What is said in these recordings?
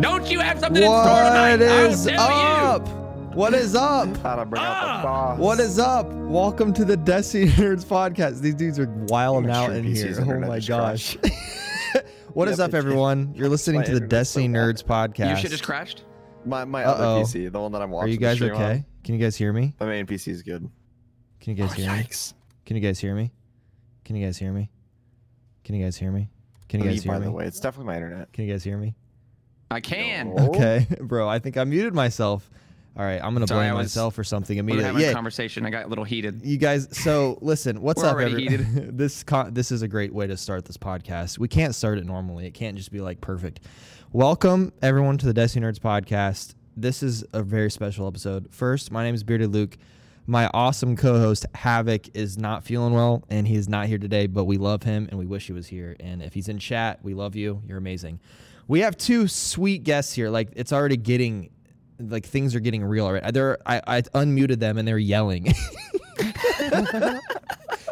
Don't you have something in store tonight? What I will is tell up? What is up? How to bring out Ah! the boss. What is up? Welcome to the Destiny Nerds podcast. These dudes are wilding out in here. Oh my gosh. what is Yep, up, everyone? You're listening to the internet Destiny just Nerds podcast. You should just crashed. My my Uh-oh. other PC, the one that I'm watching. Are you the guys stream on, okay? Can you guys hear me? My main PC is good. Can you guys oh, hear me? yikes. Can you guys hear me? Can you guys hear me? Can you guys hear me? Can you guys hear me? by the way, it's definitely my internet. Can you guys hear me? I can. No. Okay, bro. I think I muted myself. All right, I'm gonna Sorry, blame I was- myself for something We were immediately. having Yeah, a conversation. I got a little heated. you guys. So listen, what's We're up, already heated. this con- this is a great way to start this podcast. We can't start it normally. It can't just be like perfect. Welcome everyone to the Destiny Nerds podcast. This is a very special episode. First, my name is Bearded Luke. My awesome co-host Havoc is not feeling well, and he is not here today. But we love him, and we wish he was here. And if he's in chat, we love you. You're amazing. We have two sweet guests here. Like it's already getting, like things are getting real already. They're I, I unmuted them and they're yelling.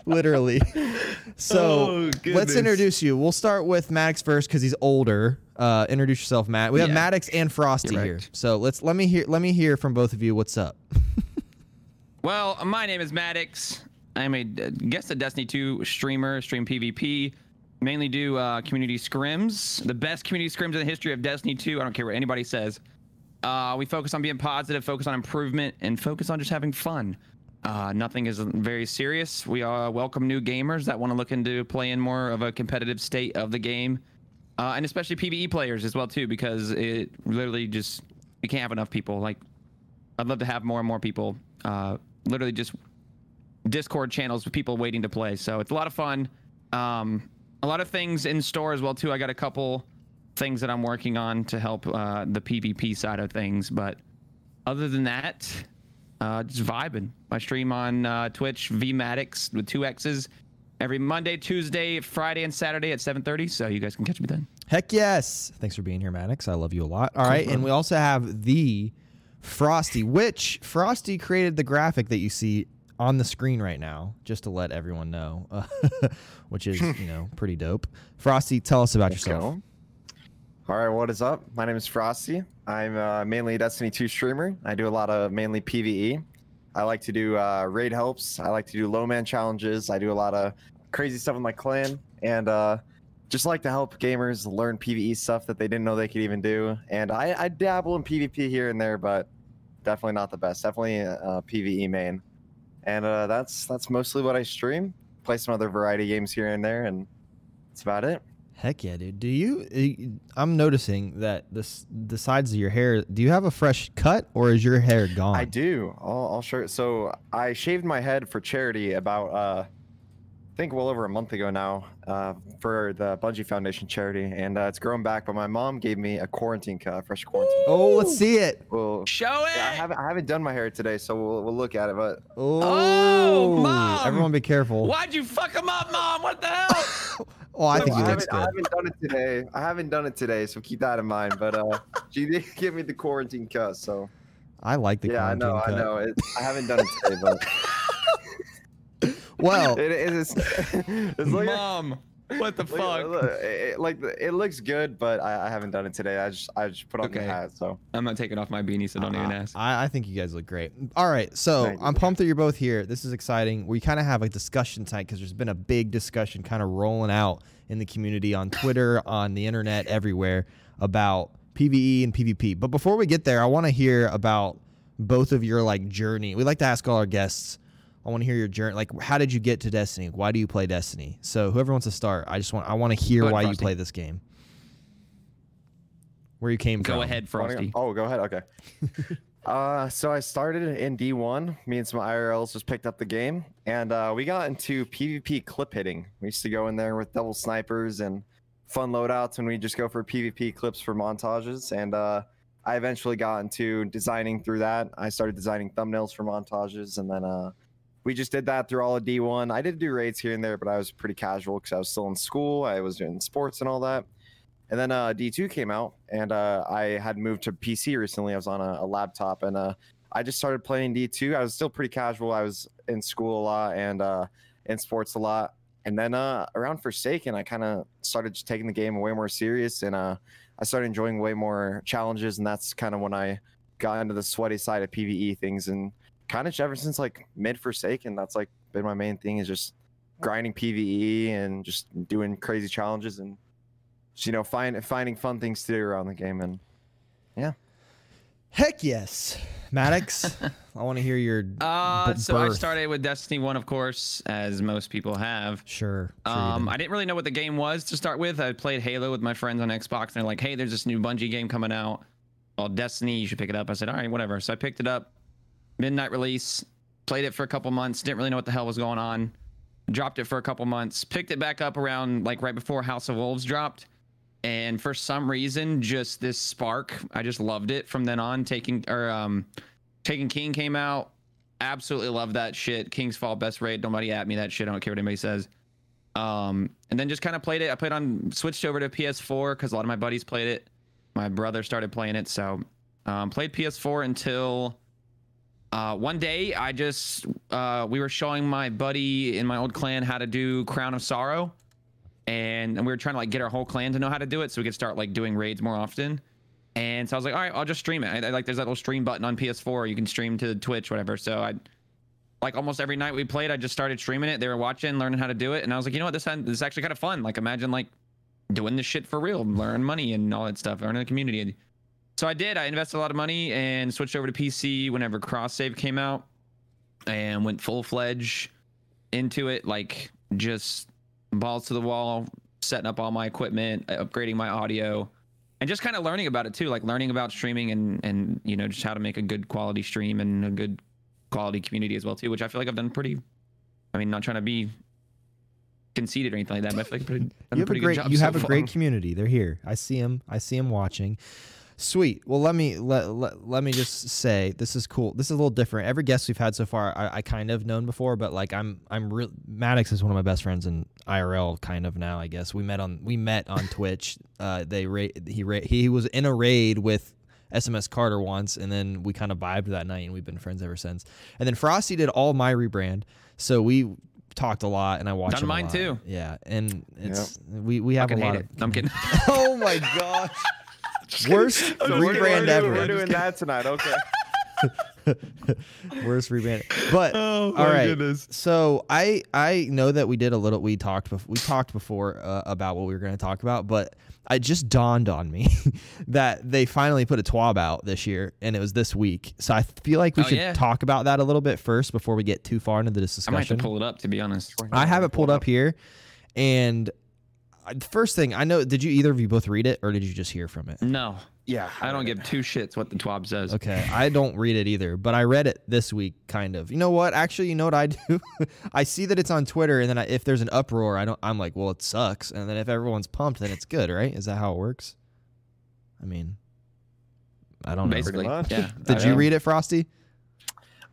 Literally. So Oh, let's introduce you. We'll start with Maddox first because he's older. Uh, introduce yourself, Matt. We have Yeah. Maddox and Frostee You're here. So let's let me hear let me hear from both of you. What's up? Well, my name is Maddox. I'm a uh, guest a Destiny 2 streamer, stream PvP. Mainly do uh, community scrims, the best community scrims in the history of Destiny 2. I don't care what anybody says. Uh, we focus on being positive, focus on improvement, and focus on just having fun. Uh, nothing is very serious. We uh, welcome new gamers that want to look into playing more of a competitive state of the game, uh, and especially PVE players as well too, because it literally just we can't have enough people. Like I'd love to have more and more people. Uh, literally just Discord channels with people waiting to play. So it's a lot of fun. Um, a lot of things in store as well too. I got a couple things that I'm working on to help uh, the PvP side of things. But other than that, uh, just vibing. I stream on uh, Twitch VMatix with two X's every Monday, Tuesday, Friday, and Saturday at 7:30. So you guys can catch me then. Heck yes. Thanks for being here, Maddox. I love you a lot. All right, and we also have the Frostee, which Frostee created the graphic that you see on the screen right now, just to let everyone know, which is you know pretty dope. Frostee, tell us about Let's yourself. go. All right, what is up? My name is Frostee. I'm uh, mainly a Destiny 2 streamer. I do a lot of mainly PVE. I like to do uh, raid helps. I like to do low man challenges. I do a lot of crazy stuff with my clan, and uh, just like to help gamers learn PVE stuff that they didn't know they could even do. And I, I dabble in PvP here and there, but definitely not the best. Definitely a, a PVE main. And uh, that's that's mostly what I stream. Play some other variety games here and there, and that's about it. Heck yeah, dude. Do you? uh, I'm noticing that this the sides of your hair. Do you have a fresh cut, or is your hair gone? I do. I'll, I'll show. So I shaved my head for charity about, uh, I think, well over a month ago now, uh, for the Bungie Foundation charity, and uh, it's grown back. But my mom gave me a quarantine cut, a fresh quarantine. Oh, let's see it. Well, Show it. yeah, I haven't, I haven't done my hair today, so we'll, we'll look at it. But Oh, Mom! Everyone, be careful. Why'd you fuck him up, mom? What the hell? Oh, I No, think he looks haven't, I haven't done it today. I haven't done it today, so keep that in mind. But uh, she did give me the quarantine cut, so I like the yeah, I know, quarantine I know. It, I haven't done it today, but Well, it, it is. It's like Mom, what the fuck? look, it, it- like it looks good, but I, I haven't done it today. I just I just put on Okay. the hat. So I'm not taking off my beanie, so don't even Uh, ask. I, I think you guys look great. All right, so Thank. I'm pumped that you're both here. This is exciting. We kind of have a discussion tonight because there's been a big discussion kind of rolling out in the community on Twitter, on the internet, everywhere about PVE and PvP. But before we get there, I want to hear about both of your like journey. We like to ask all our guests. I want to hear your journey. Like, how did you get to Destiny? Why do you play Destiny? So, whoever wants to start, I just want I want to hear Go ahead, why you play this game. Where you came from? Go ahead, Frostee. Oh, go ahead. Okay. uh, so I started in D1. Me and some IRLs just picked up the game, and uh, we got into PvP clip hitting. We used to go in there with double snipers and fun loadouts, and we just go for PvP clips for montages. And uh, I eventually got into designing through that. I started designing thumbnails for montages, and then uh, we just did that through all of D1. I did do raids here and there, but I was pretty casual because I was still in school. I was doing sports and all that. And then uh, D2 came out, and uh, I had moved to PC recently. I was on a, a laptop, and uh, I just started playing D2. I was still pretty casual. I was in school a lot and uh, in sports a lot. and then uh, around Forsaken, I kind of started just taking the game way more serious, and uh, I started enjoying way more challenges, and that's kind of when I got into the sweaty side of PVE things, and kind of ever since like mid Forsaken, that's like been my main thing is just grinding PVE and just doing crazy challenges and just, you know find, finding fun things to do around the game, and yeah. Heck yes, Maddox. I want to hear your. Uh, b- so I started with Destiny One, of course, as most people have. Sure. sure Um, did. I didn't really know what the game was to start with. I played Halo with my friends on Xbox, and they're like, "Hey, there's this new Bungie game coming out called Destiny. You should pick it up." I said, "All right, whatever." So I picked it up, midnight release. Played it for a couple months. Didn't really know what the hell was going on. Dropped it for a couple months. Picked it back up around like right before House of Wolves dropped, and for some reason, just this spark. I just loved it from then on. Taking or um, Taken King came out. Absolutely love that shit. King's Fall best rate. Nobody at me that shit. I don't care what anybody says. Um, and then just kind of played it. I played on switched over to PS4 because a lot of my buddies played it. My brother started playing it, so um, played PS4 until uh, one day I just uh, we were showing my buddy in my old clan how to do Crown of Sorrow, and, and we were trying to like get our whole clan to know how to do it so we could start like doing raids more often. And so I was like, all right, I'll just stream it. I, I like there's that little stream button on PS4. You can stream to Twitch, whatever. So I like almost every night we played, I just started streaming it. They were watching, learning how to do it, and I was like, you know what, this this is actually kind of fun. Like imagine like doing this shit for real, learn money and all that stuff, learning the community. So I did. I invested a lot of money and switched over to PC whenever cross save came out, and went full fledged into it. Like just balls to the wall, setting up all my equipment, uh, upgrading my audio, and just kind of learning about it too. Like learning about streaming and and you know just how to make a good quality stream and a good quality community as well too. Which I feel like I've done pretty. I mean, not trying to be conceited or anything like that, but I feel like pretty, you have pretty a great. good job You so have a far. great community. They're here. I see them. I see them watching. Sweet. Well, let me let, let, let me just say this is cool. This is a little different. Every guest we've had so far, I, I kind of known before, but like I'm I'm real. Maddox is one of my best friends in IRL, kind of now. I guess we met on we met on Twitch. Uh, they ra- he ra- he was in a raid with SMS Carter once, and then we kind of vibed that night, and we've been friends ever since. And then Frosty did all my rebrand, so we talked a lot, and I watched Done him a mine lot. too. Yeah, and it's we we have a lot hate of. it. I'm kidding. oh my gosh. Worst We're rebrand ever. We're doing that tonight. Okay. Worst rebrand. But Oh, all my right. goodness. So I I know that we did a little. We talked before. We talked before uh, about what we were going to talk about, but it just dawned on me that they finally put a TWAB out this year, and it was this week. So I feel like we Oh, should yeah. talk about that a little bit first before we get too far into this I might have to discussion. pull it up to be honest. I have it pulled up here, and I- the first thing I know. Did you either of you both read it, or did you just hear from it? No, Yeah. I don't give two shits what the twab says. Okay, I don't read it either, but I read it this week, kind of. You know what? Actually, you know what I do? I see that it's on Twitter, and then I, if there's an uproar, I don't. I'm like, well, it sucks. And then if everyone's pumped, then it's good, right? Is that how it works? I mean, I don't know. Basically, much. yeah. Did I you know. read it, Frostee?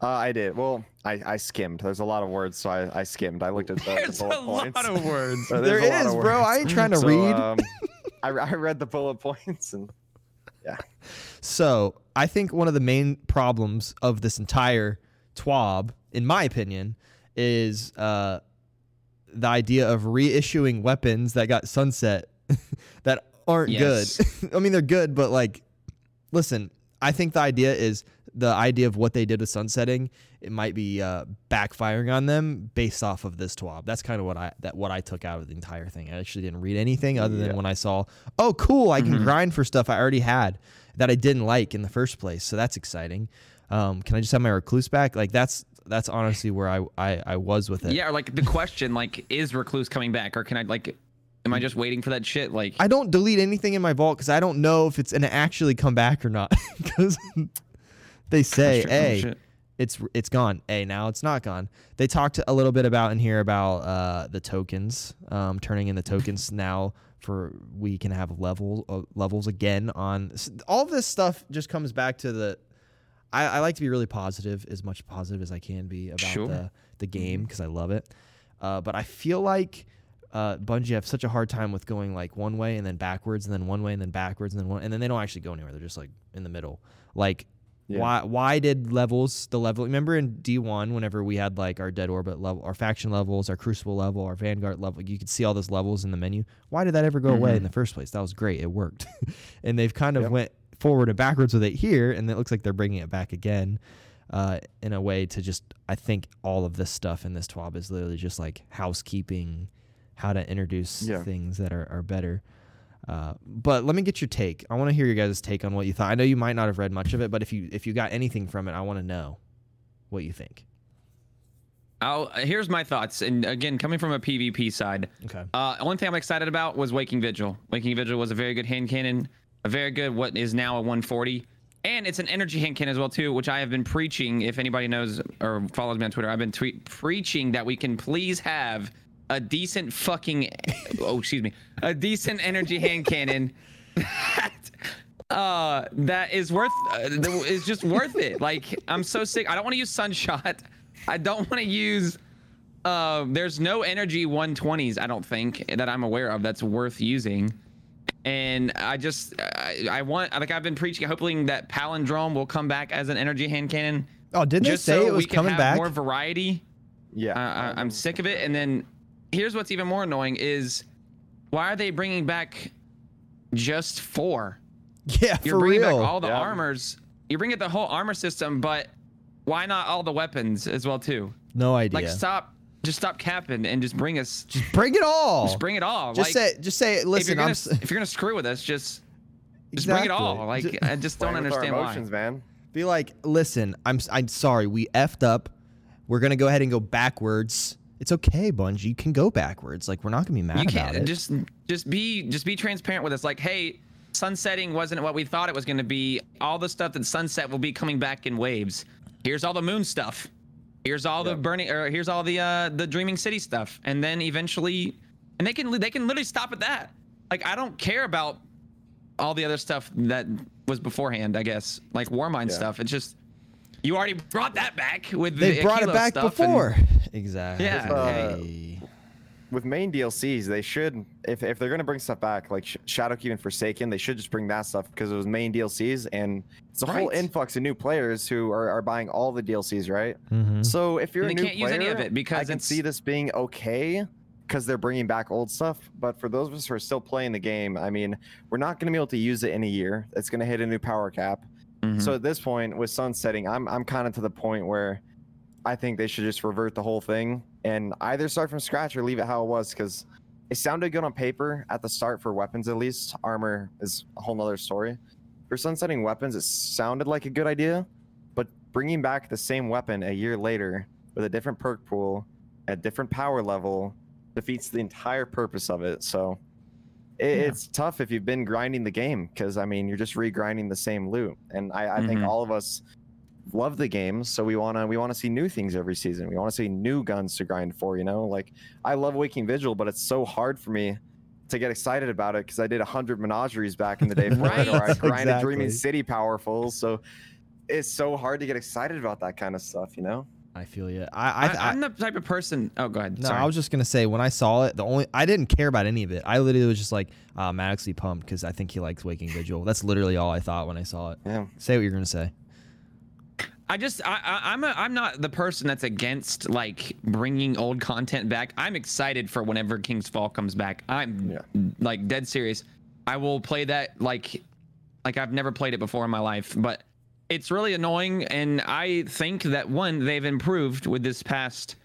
Uh, I did. Well, I, I skimmed. There's a lot of words, so I, I skimmed. I looked at the, the There's bullet a points. lot of words. So there's a lot is, of bro. I ain't trying to So, read. Um, I, I read the bullet points and yeah. So I think one of the main problems of this entire TWAB, in my opinion, is uh, the idea of reissuing weapons that got sunset that aren't Yes. good. I mean, they're good, but like, listen, I think the idea is the idea of what they did with sunsetting. It might be uh, backfiring on them based off of this TWAB. That's kind of what I that what I took out of the entire thing. I actually didn't read anything other than Yeah. when I saw, oh, cool, I can Mhm. grind for stuff I already had that I didn't like in the first place. So that's exciting. Um, can I just have my recluse back? Like that's that's honestly where I I, I was with it. Yeah, like the question, like, is Recluse coming back, or can I like, am I just waiting for that shit? Like, I don't delete anything in my vault because I don't know if it's gonna actually come back or not. Because they say, "Hey, it's it's gone." Hey, now it's not gone. They talked a little bit about in here about uh, the tokens, um, turning in the tokens now for we can have level uh, levels again on all this stuff. Just comes back to the. I, I like to be really positive, as much positive as I can be about Sure. the the game because I love it. Uh, but I feel like uh, Bungie have such a hard time with going like one way and then backwards and then one way and then backwards and then one and then they don't actually go anywhere. They're just like in the middle. Like Yeah. Why why did levels the level remember in D1 whenever we had like our dead orbit level our faction levels, our crucible level, our vanguard level, you could see all those levels in the menu. Why did that ever go away in the first place? That was great. It worked. and they've kind of Yep. went forward and backwards with it here and it looks like they're bringing it back again. Uh, in a way to just, I think all of this stuff in this TWAB is literally just like housekeeping, how to introduce Yeah. things that are, are better. Uh, but let me get your take. I want to hear your guys' take on what you thought. I know you might not have read much of it, but if you if you got anything from it, I want to know what you think. I'll, here's my thoughts, and again, coming from a PvP side, Okay. Uh, one thing I'm excited about was Waking Vigil. Waking Vigil was a very good hand cannon, a very good what is now a 140, and it's an energy hand cannon as well too, which I have been preaching. If anybody knows or follows me on Twitter, I've been tweet preaching that we can please have a decent fucking oh excuse me, a decent energy hand cannon that uh that is worth uh, that is just worth it. Like I'm so sick. I don't want to use Sunshot. I don't want to use uh, there's no energy 120s, I don't think, that I'm aware of that's worth using. And I just, I, I want, like I've been preaching, hoping that Palindrome will come back as an energy hand cannon. Oh, didn't just they say so it was we can coming have back? more variety. Yeah. Uh, I, I'm sick of it. And then here's what's even more annoying is why are they bringing back just four? yeah, You're for bringing real. back all the Yeah. armors. You bring it the whole armor system, but why not all the weapons as well too? no idea. Like stop, just stop capping and just bring us just bring it all. Just bring it all. Just like, say, just say. if you're Listen, gonna I'm. s- s- if you're gonna screw with us, just just bring it all. Like Ju- I just don't Playing with our understand why. emotions, man. Be like, listen, I'm s- I'm sorry, we effed up. We're gonna go ahead and go backwards. It's okay, Bungie. You can go backwards. Like we're not gonna be mad You about can't it. just just be just be transparent with us. Like, hey, sunsetting wasn't what we thought it was gonna be. All the stuff that sunset will be coming back in waves. Here's all the moon stuff. Here's all the burning or here's all the uh the dreaming city stuff. And then eventually and they can they can literally stop at that. Like I don't care about all the other stuff that was beforehand, I guess. Like Warmind Yeah. stuff. It's just you already brought that back with they the brought it back stuff and- before. Exactly. Yeah, uh, with main DLCs, they should if if they're gonna bring stuff back like Sh- Shadowkeep and Forsaken, they should just bring that stuff because it was main DLCs and it's a whole Right. influx of new players who are, are buying all the DLCs, right? Mhm. So if you're And a they new can't use any of player, it because I can it's- see this being okay because they're bringing back old stuff. But for those of us who are still playing the game, I mean, we're not gonna be able to use it in a year. It's gonna hit a new power cap. Mhm. So at this point, with sunsetting, I'm I'm kind of to the point where I think they should just revert the whole thing and either start from scratch or leave it how it was because it sounded good on paper at the start for weapons at least. Armor is a whole nother story. For sunsetting weapons, it sounded like a good idea, but bringing back the same weapon a year later with a different perk pool, a different power level, defeats the entire purpose of it. So it, Yeah. it's tough if you've been grinding the game because I mean you're just re-grinding the same loot, and I, I think Mhm. all of us love the game, so we wanna we wanna see new things every season. We want to see new guns to grind for. You know, like I love Waking Vigil, but it's so hard for me to get excited about it because I did hundred menageries back in the day or I Right. grinded Dreaming City powerfuls. So it's so hard to get excited about that kind of stuff. You know. I feel you. I, I, I, I, am the type of person. Oh, go ahead. no, Sorry. I was just gonna say when I saw it, the only I didn't care about any of it. I literally was just like, uh, Maddoxly pumped because I think he likes Waking Vigil. That's literally all I thought when I saw it. Yeah. Say what you're gonna say. I just I, I I'm a, I'm not the person that's against like bringing old content back. I'm excited for whenever King's Fall comes back. I'm Yeah. like dead serious. I will play that like like I've never played it before in my life, but it's really annoying and I think that one they've improved with this past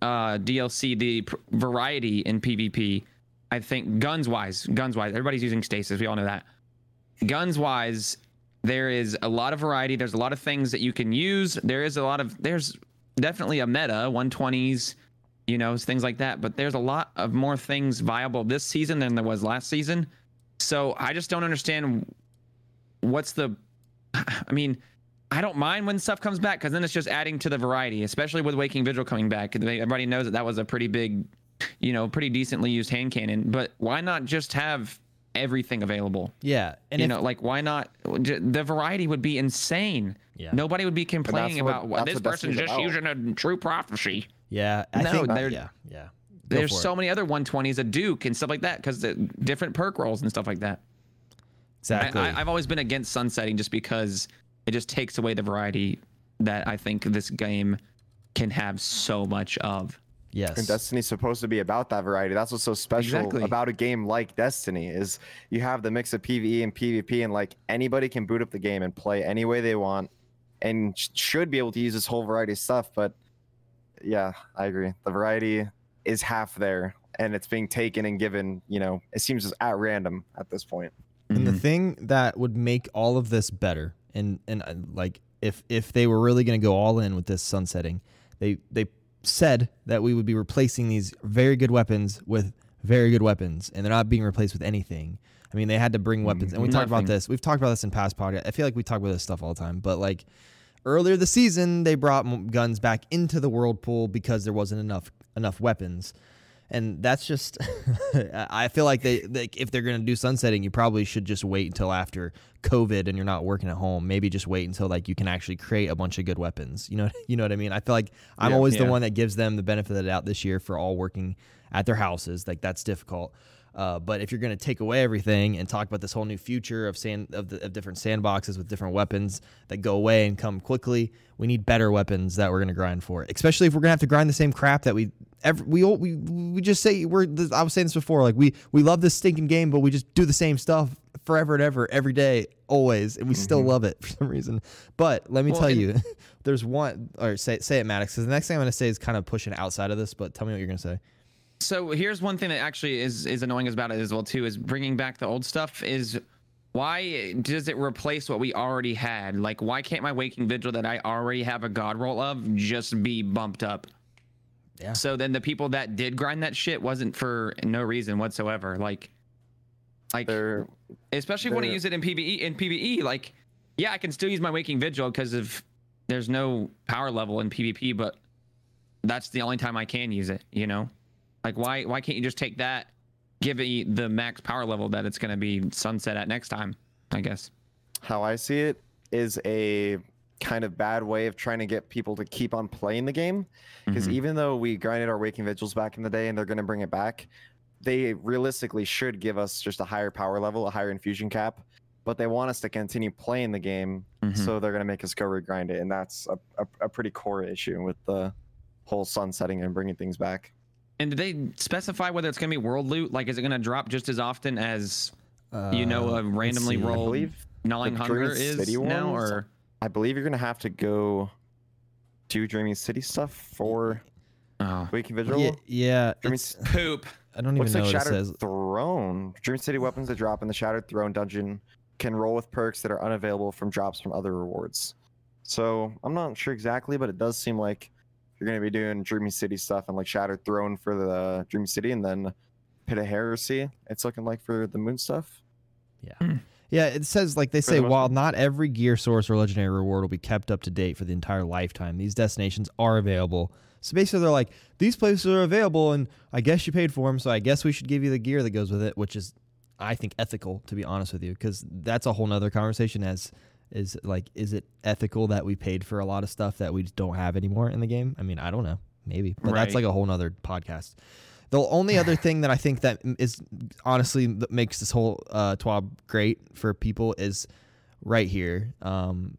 uh DLC the pr- variety in PvP. I think guns wise, guns wise, everybody's using stasis. We all know that. Guns wise, there is a lot of variety. There's a lot of things that you can use. There is a lot of there's definitely a meta 120s, you know, things like that. But there's a lot of more things viable this season than there was last season. So I just don't understand what's the. I mean, I don't mind when stuff comes back because then it's just adding to the variety, especially with Waking Vigil coming back. Everybody knows that that was a pretty big, you know, pretty decently used hand cannon. But why not just have everything available? Yeah, and you if, know, like why not? The variety would be insane. Yeah. Nobody would be complaining what- about well, that's this what person's just about. using a true prophecy. yeah, I No, think they're- yeah, yeah. Go There's for it. so many other 120s, a Duke and stuff like that, because the different perk rolls and stuff like that. Exactly. I, I, I've always been against sunsetting just because it just takes away the variety that I think this game can have so much of. Yes. And Destiny's supposed to be about that variety. That's what's so special Exactly. about a game like Destiny is you have the mix of PvE and PvP, and like anybody can boot up the game and play any way they want, and sh- should be able to use this whole variety of stuff. But yeah, I agree. The variety is half there, and it's being taken and given. You know, it seems just at random at this point. And the Mhm. thing that would make all of this better, and and uh, like if if they were really going to go all in with this sunsetting, they they said that we would be replacing these very good weapons with very good weapons, and they're not being replaced with anything. I mean, they had to bring weapons, and we talked about this. We've talked about this in past podcasts. I feel like we talk about this stuff all the time, but like earlier this season, they brought m- guns back into the whirlpool because there wasn't enough enough weapons and that's just i feel like they like if they're going to do sunsetting you probably should just wait until after covid and you're not working at home. Maybe just wait until like you can actually create a bunch of good weapons. You know you know what i mean? I feel like i'm Yeah. always the one that gives them the benefit of the doubt this year for all working at their houses. Like that's difficult uh, but if you're going to take away everything and talk about this whole new future of sand of, the, of different sandboxes with different weapons that go away and come quickly, we need better weapons that we're going to grind for. Especially if we're going to have to grind the same crap that we every, we we we just say we're. I was saying this before. Like we we love this stinking game, but we just do the same stuff forever and ever, every day, always, and we still love it for some reason. But let me Well, tell you, there's one. Or say say it, Maddox. 'cause the next thing I'm going to say is kind of pushing outside of this. But tell me what you're going to say. So here's one thing that actually is is annoying about it as well too is bringing back the old stuff is why does it replace what we already had? Like why can't my waking vigil that I already have a god roll of just be bumped up? Yeah. So then the people that did grind that shit wasn't for no reason whatsoever. Like like They're especially when I use it in PvE in PvE like yeah, I can still use my waking vigil because of there's no power level in PvP, but that's the only time I can use it, you know? Like why why can't you just take that, give it the max power level that it's gonna be sunset at next time, I guess. how I see it is a kind of bad way of trying to get people to keep on playing the game. Because Mhm. even though we grinded our Waking Vigils back in the day and they're going to bring it back, they realistically should give us just a higher power level, a higher infusion cap. But they want us to continue playing the game, Mhm. so they're going to make us go regrind it. And that's a, a, a pretty core issue with the whole sunsetting and bringing things back. And did they specify whether it's gonna be world loot? Like is it gonna drop just as often as you know Uh, a randomly see. I rolled believe gnawing the hunger Dreaming is City now ones? or I believe you're going to have to go do Dreaming City stuff for oh Waking Vigil. Yeah, yeah Dreaming it's- poop. I don't even Looks know like what it Shattered says. Throne. Dream City weapons that drop in the Shattered Throne dungeon can roll with perks that are unavailable from drops from other rewards. So I'm not sure exactly, but it does seem like you're going to be doing Dreamy City stuff and like Shattered Throne for the Dreamy City and then Pit of Heresy. It's looking like for the Moon stuff. Yeah, hmm. Yeah, it says like they For the say while not every gear source or legendary reward will be kept up to date for the entire lifetime, these destinations are available. So basically, they're like these places are available, and I guess you paid for them, so I guess we should give you the gear that goes with it, which is, I think, ethical to be honest with you, because that's a whole nother conversation. As is like, is it ethical that we paid for a lot of stuff that we just don't have anymore in the game? I mean, I don't know, maybe, but that's like a whole nother podcast. The only other thing that I think that is honestly that makes this whole uh, TWAB great for people is right here. Um,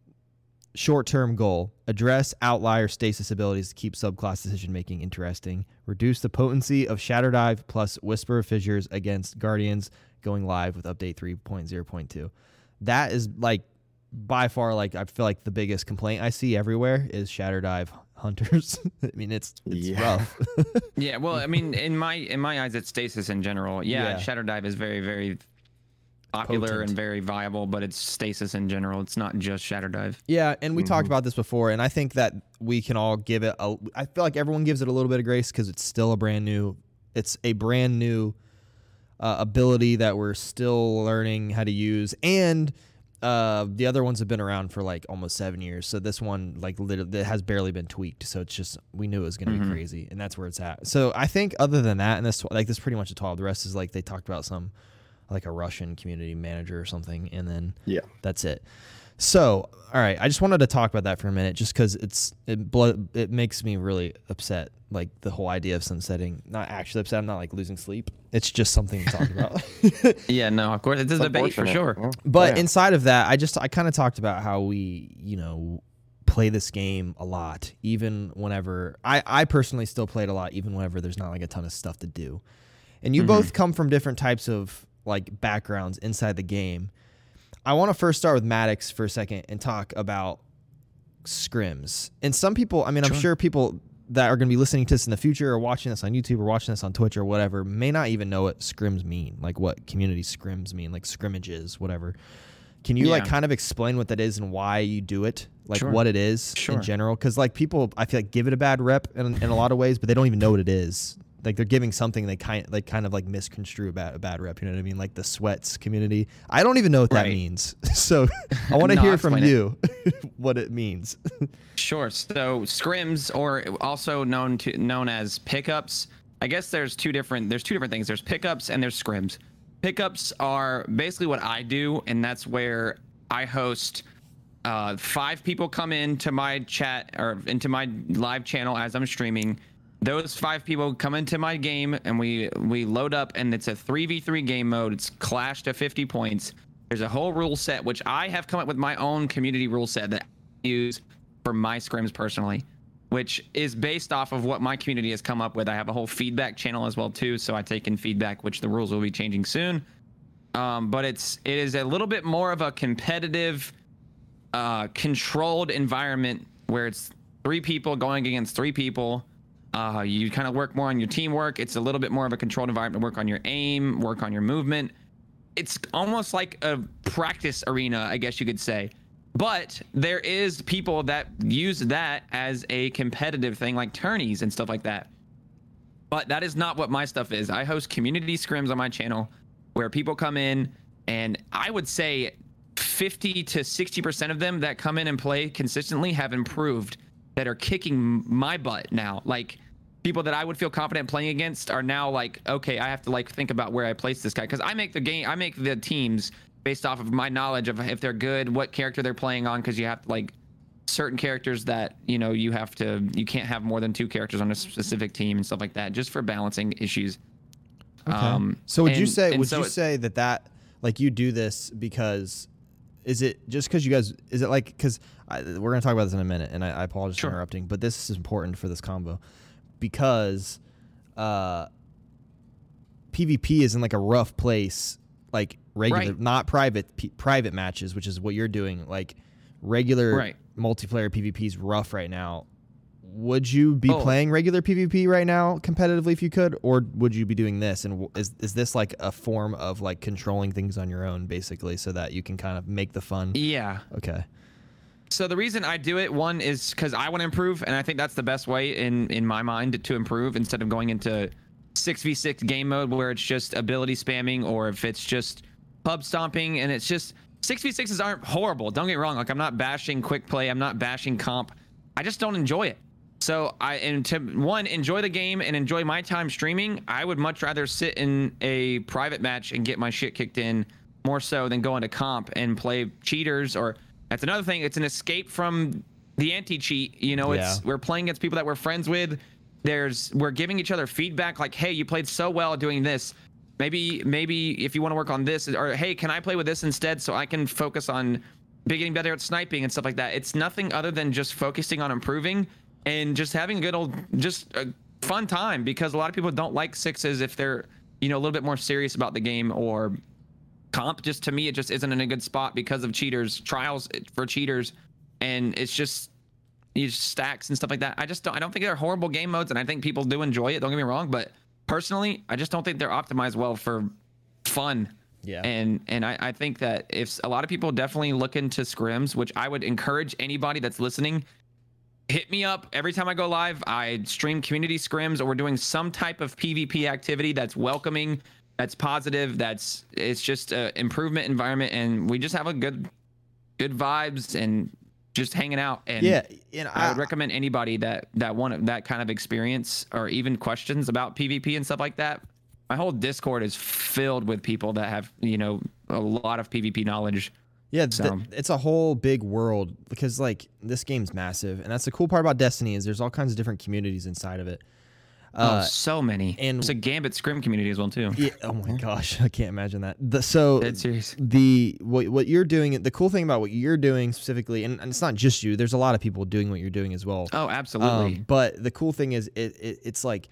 short-term goal: address outlier stasis abilities to keep subclass decision making interesting. Reduce the potency of Shatter Dive plus Whisper of Fissures against Guardians going live with update 3.0.2. That is like by far like I feel like the biggest complaint I see everywhere is Shatter Dive hunters. I mean, it's it's Yeah. rough. Yeah, well, I mean, in my in my eyes, it's stasis in general. Yeah, Yeah. Shatter Dive is very very popular Potent. and very viable, but it's stasis in general. It's not just Shatter Dive. Yeah, and we talked Mhm. about this before, and I think that we can all give it. A, I feel like everyone gives it a little bit of grace because it's still a brand new. It's a brand new uh, ability that we're still learning how to use, and uh, the other ones have been around for like almost seven years. So this one, like, literally, it has barely been tweaked. So it's just we knew it was going to Mhm. be crazy, and that's where it's at. So I think other than that, and this like this is pretty much a twelve. The rest is like they talked about some like a Russian community manager or something, and then Yeah. that's it. So, all right, I just wanted to talk about that for a minute, just because it's it blood it makes me really upset, like the whole idea of sunsetting. Not actually upset. I'm not like losing sleep. It's just something to talk about. Yeah, no, of course, it's a It's debate for sure. yeah. But Yeah. inside of that, I just I kind of talked about how we, you know, play this game a lot, even whenever I I personally still play it a lot, even whenever there's not like a ton of stuff to do. And you Mhm. both come from different types of like backgrounds inside the game. I want to first start with Maddox for a second and talk about scrims. And some people, I mean, I'm Sure. sure people that are going to be listening to this in the future or watching this on YouTube or watching this on Twitch or whatever may not even know what scrims mean, like what community scrims mean, like scrimmages, whatever. Can you like kind of explain what that is and why you do it? Like Sure. what it is Sure. in general? Because like people, I feel like give it a bad rep in, in a lot of ways, but they don't even know what it is. Like they're giving something they kind like kind of like misconstrue about a bad rep. You know what I mean? Like the sweats community. I don't even know what that Right. means. So I want to No, hear from explain it. you what it means. Sure. So scrims, or also known to known as pickups. I guess there's two different there's two different things. There's pickups and there's scrims. Pickups are basically what I do, and that's where I host. Uh, five people come into my chat or into my live channel as I'm streaming. Those five people come into my game and we we load up and it's a 3v3 game mode. It's clash to 50 points. There's a whole rule set which I have come up with my own community rule set that I use for my scrims personally, which is based off of what my community has come up with. I have a whole feedback channel as well too, so I take in feedback, which the rules will be changing soon. Um, but it's it is a little bit more of a competitive, uh, controlled environment where it's three people going against three people. Uh, you kind of work more on your teamwork. It's a little bit more of a controlled environment. Work on your aim, work on your movement. It's almost like a practice arena, I guess you could say. But there is people that use that as a competitive thing, like tourneys and stuff like that. But that is not what my stuff is. I host community scrims on my channel where people come in, and I would say 50 to 60% of them that come in and play consistently have improved, that are kicking my butt now. Like people that I would feel confident playing against are now like, okay, I have to like think about where I place this guy. Because I make the game, I make the teams based off of my knowledge of if they're good, what character they're playing on, because you have like certain characters that you know you have to you can't have more than two characters on a specific team and stuff like that just for balancing issues. Um so would you say would so you it- say that that like you do this because is it just because you guys is it like because we're gonna talk about this in a minute and I, I apologize Sure. for interrupting but this is important for this combo because uh PvP is in like a rough place like regular Right. not private p- private matches which is what you're doing like regular Right. multiplayer PvP is rough right now would you be Oh. playing regular PvP right now competitively if you could, or would you be doing this? And is is this like a form of like controlling things on your own, basically, so that you can kind of make the fun? yeah Okay. so the reason i do it one is because i want to improve and i think that's the best way in in my mind to improve instead of going into 6v6 game mode where it's just ability spamming or if it's just pub stomping and it's just 6v6s aren't horrible don't get wrong like i'm not bashing quick play i'm not bashing comp i just don't enjoy it so i and to one enjoy the game and enjoy my time streaming. I would much rather sit in a private match and get my shit kicked in more so than go into comp and play cheaters or that's another thing. It's an escape from the anti-cheat you know? It's Yeah. we're playing against people that we're friends with. There's we're giving each other feedback like hey you played so well doing this. Maybe maybe if you want to work on this or hey can i play with this instead so i can focus on getting better at sniping and stuff like that? It's nothing other than just focusing on improving and just having a good old just a fun time because a lot of people don't like sixes if they're you know a little bit more serious about the game or comp. Just to me it just isn't in a good spot because of cheaters trials for cheaters and it's just these stacks and stuff like that. I just don't i don't think they're horrible game modes and i think people do enjoy it don't get me wrong but personally i just don't think they're optimized well for fun. Yeah. and and I, I think that if a lot of people definitely look into scrims which i would encourage anybody that's listening hit me up every time I go live. I stream community scrims or we're doing some type of PvP activity that's welcoming, that's positive, that's it's just a improvement environment and we just have a good good vibes and just hanging out and yeah. And I I, would recommend anybody that that want that kind of experience or even questions about PvP and stuff like that. my whole Discord is filled with people that have you know a lot of PvP knowledge. Yeah, th- it's a whole big world because like this game's massive, and that's the cool part about Destiny is there's all kinds of different communities inside of it. Uh, oh, so many. and- there's a Gambit Scrim community as well too. yeah, oh my gosh, I can't imagine that. The, so the what what you're doing, the cool thing about what you're doing specifically, and, and it's not just you. There's a lot of people doing what you're doing as well. Oh, absolutely. Um, but the cool thing is, it, it it's like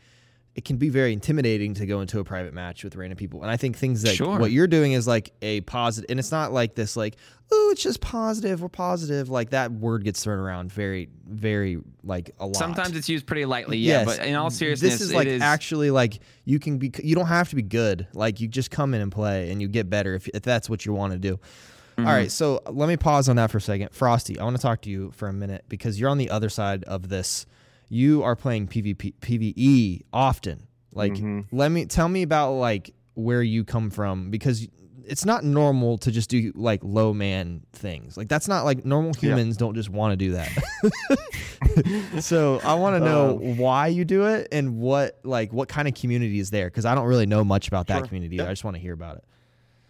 it can be very intimidating to go into a private match with random people. And I think things like Sure. what you're doing is like a positive, and it's not like this like oh it's just positive, we're positive. Like that word gets thrown around very very like a lot. Sometimes it's used pretty lightly, yeah. Yes. But in all seriousness, this is like it is actually like you can be. You don't have to be good. Like you just come in and play, and you get better if, if that's what you want to do. Mm-hmm. All right, so let me pause on that for a second. Frostee, I want to talk to you for a minute because you're on the other side of this. You are playing PvP, PvE often. Like, Mhm. let me tell me about like where you come from because it's not normal to just do like low man things. Like that's not like normal Yeah. humans don't just want to do that. so I want to know Um, why you do it and what like what kind of community is there because I don't really know much about that community. Yeah. I just want to hear about it.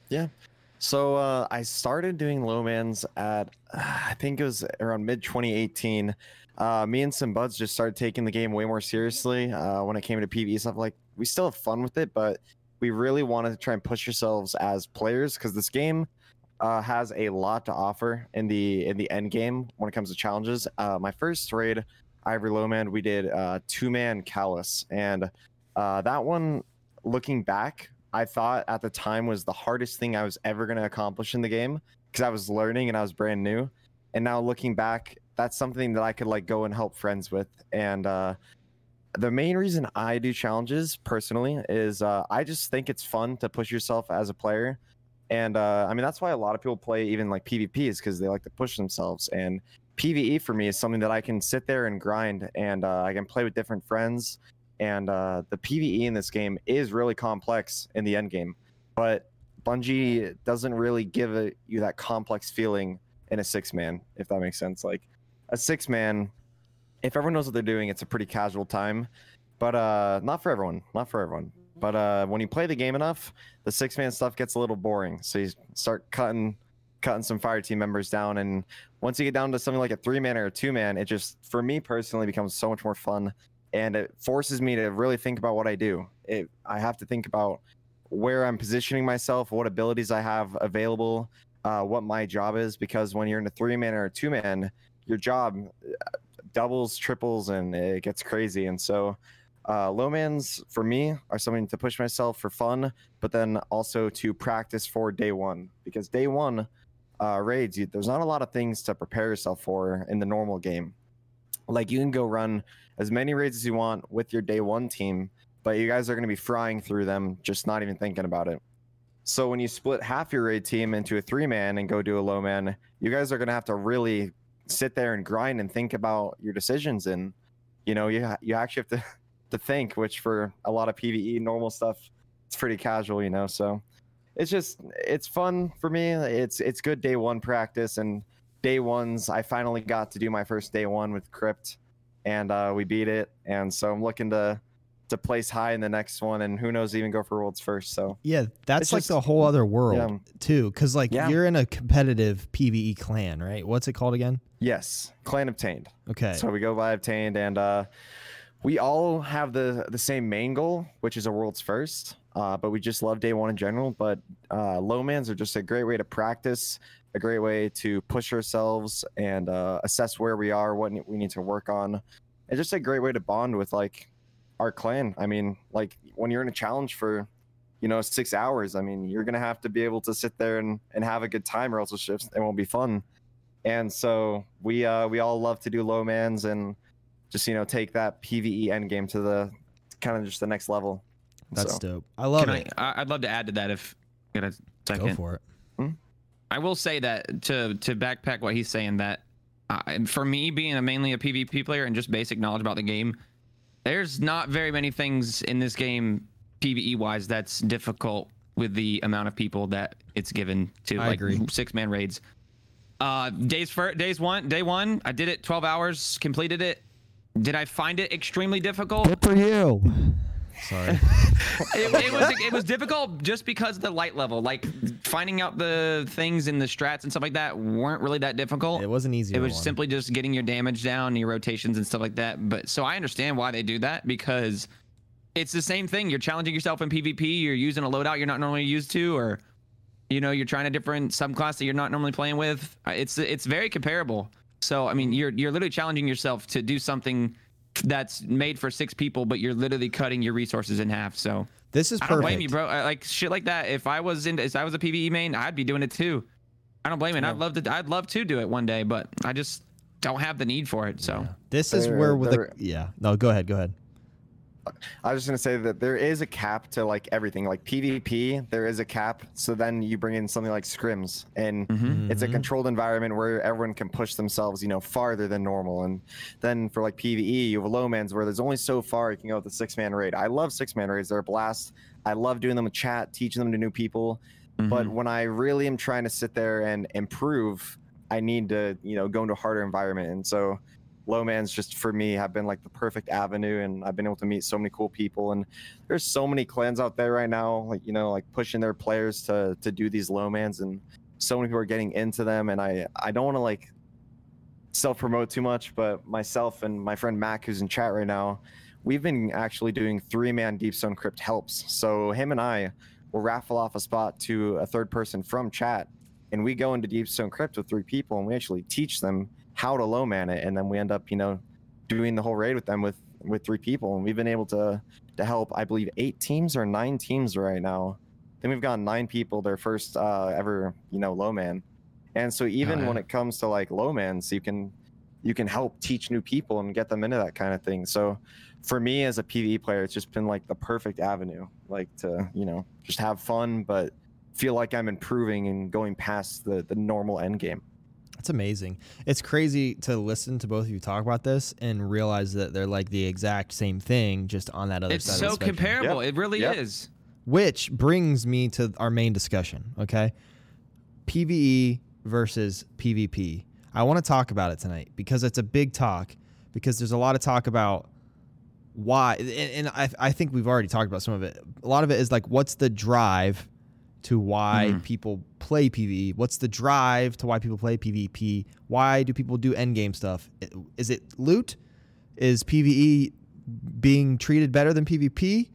Yeah. So uh, I started doing Lowmans at I think it was around mid 2018. Uh, me and some buds just started taking the game way more seriously uh, when it came to PvE stuff. Like we still have fun with it, but we really wanted to try and push ourselves as players because this game uh, has a lot to offer in the in the end game when it comes to challenges. Uh, my first raid, Ivory Lowman, we did uh, two man Calus, and uh, that one, looking back, I thought at the time was the hardest thing I was ever going to accomplish in the game because I was learning and I was brand new. And now looking back, that's something that I could like go and help friends with. And uh, the main reason I do challenges personally is uh, I just think it's fun to push yourself as a player. And uh, I mean, that's why a lot of people play even like PvP is because they like to push themselves. And PvE for me is something that I can sit there and grind and uh, I can play with different friends and uh, the PVE in this game is really complex in the end game, but Bungie doesn't really give it, you that complex feeling in a six man, if that makes sense. Like a six man, if everyone knows what they're doing, it's a pretty casual time, but uh, not for everyone, not for everyone. But uh, when you play the game enough, the six man stuff gets a little boring. So you start cutting, cutting some fire team members down, and once you get down to something like a three man or a two man, it just, for me personally, becomes so much more fun and it forces me to really think about what I do. It, I have to think about where I'm positioning myself, what abilities I have available, uh, what my job is. Because when you're in a three man or a two man, your job doubles, triples, and it gets crazy. And so, uh, low mans for me are something to push myself for fun, but then also to practice for day one. Because day one uh, raids, you, there's not a lot of things to prepare yourself for in the normal game. Like you can go run as many raids as you want with your day one team, but you guys are going to be frying through them, just not even thinking about it. So when you split half your raid team into a three man and go do a low man, you guys are going to have to really sit there and grind and think about your decisions. And you know, you you actually have to to think, which for a lot of PVE normal stuff, it's pretty casual, you know. So it's just it's fun for me. It's it's good day one practice and day ones. I finally got to do my first day one with Crypt and uh, we beat it. And so I'm looking to to place high in the next one, and who knows, even go for worlds first. So Yeah, that's It's like just- the whole other world yeah. too, because like Yeah. you're in a competitive PVE clan, right? What's it called again? yes, clan obtained. Okay, So we go by obtained, and uh, we all have the the same main goal, which is a world's first. Uh, but we just love day one in general. But uh, low mans are just a great way to practice, a great way to push ourselves and uh, assess where we are, what we need to work on. and just a great way to bond with like our clan. I mean, like when you're in a challenge for, you know, six hours, I mean, you're gonna have to be able to sit there and, and have a good time, or else it's just it won't be fun. And so we uh, we all love to do low mans and just you know take that PVE end game to the kind of just the next level. that's So, dope. I love Can it. I, I- I'd love to add to that if get a Go for it. I will say that to to backpack what he's saying that uh, for me being a mainly a PvP player and just basic knowledge about the game, there's not very many things in this game PvE wise that's difficult with the amount of people that it's given to I like agree. six man raids. Uh, days for days one day one I did it 12 hours completed it. Did I find it extremely difficult? Good for you. Sorry. it, it was it was difficult just because of the light level. Like finding out the things in the strats and stuff like that weren't really that difficult. It wasn't easy. It was simply just getting your damage down, your rotations and stuff like that. But so I understand why they do that because it's the same thing. You're challenging yourself in PvP. You're using a loadout you're not normally used to, or you know, you're trying a different subclass that you're not normally playing with. It's it's very comparable. So I mean, you're you're literally challenging yourself to do something that's made for six people, but you're literally cutting your resources in half. So This is I don't blame you, bro. I- Like shit like that. If I was in, if I was a PVE main, I'd be doing it too. I don't blame it. I'd love to. I'd love to do it one day, but I just don't have the need for it. So This is There- where with the there- yeah. No, go ahead. Go ahead. I was just gonna say that there is a cap to like everything, like PvP. There is a cap, so then you bring in something like scrims, and Mm-hmm. it's a Mhm. controlled environment where everyone can push themselves, you know, farther than normal. And then for like PVE, you have low mans where there's only so far you can go with the six man raid. I love six man raids; they're a blast. I love doing them with chat, teaching them to new people. But Mhm. when I really am trying to sit there and improve, I need to, you know, go into a harder environment. And so low mans just for me have been like the perfect avenue and I've been able to meet so many cool people and there's so many clans out there right now, like, you know, like pushing their players to to do these low mans and so many people are getting into them and I I don't want to like self promote too much, but myself and my friend Mac who's in chat right now, we've been actually doing three man deep stone crypt helps. So him and I will raffle off a spot to a third person from chat and we go into deep stone crypt with three people and we actually teach them how to low man it and then we end up you know doing the whole raid with them with with three people and we've been able to to help i believe eight teams or nine teams right now. Then we've got nine people their first uh ever you know low man and so even when yeah. it comes to like low mans you can you can help teach new people and get them into that kind of thing. So for me as a pve player it's just been like the perfect avenue like to you know just have fun but feel like i'm improving and going past the the normal end game That's amazing. It's crazy to listen to both of you talk about this and realize that they're like the exact same thing, just on that other it's side. of so the spectrum. comparable. Yep. It really Yep. is. Which brings me to our main discussion, okay? PvE versus PvP. I want to talk about it tonight because it's a big talk because there's a lot of talk about why and, and I, I think we've already talked about some of it. A lot of it is like what's the drive to why Mhm. people play PvE? What's the drive to why people play PvP? Why do people do endgame stuff? Is it loot? Is PvE being treated better than PvP?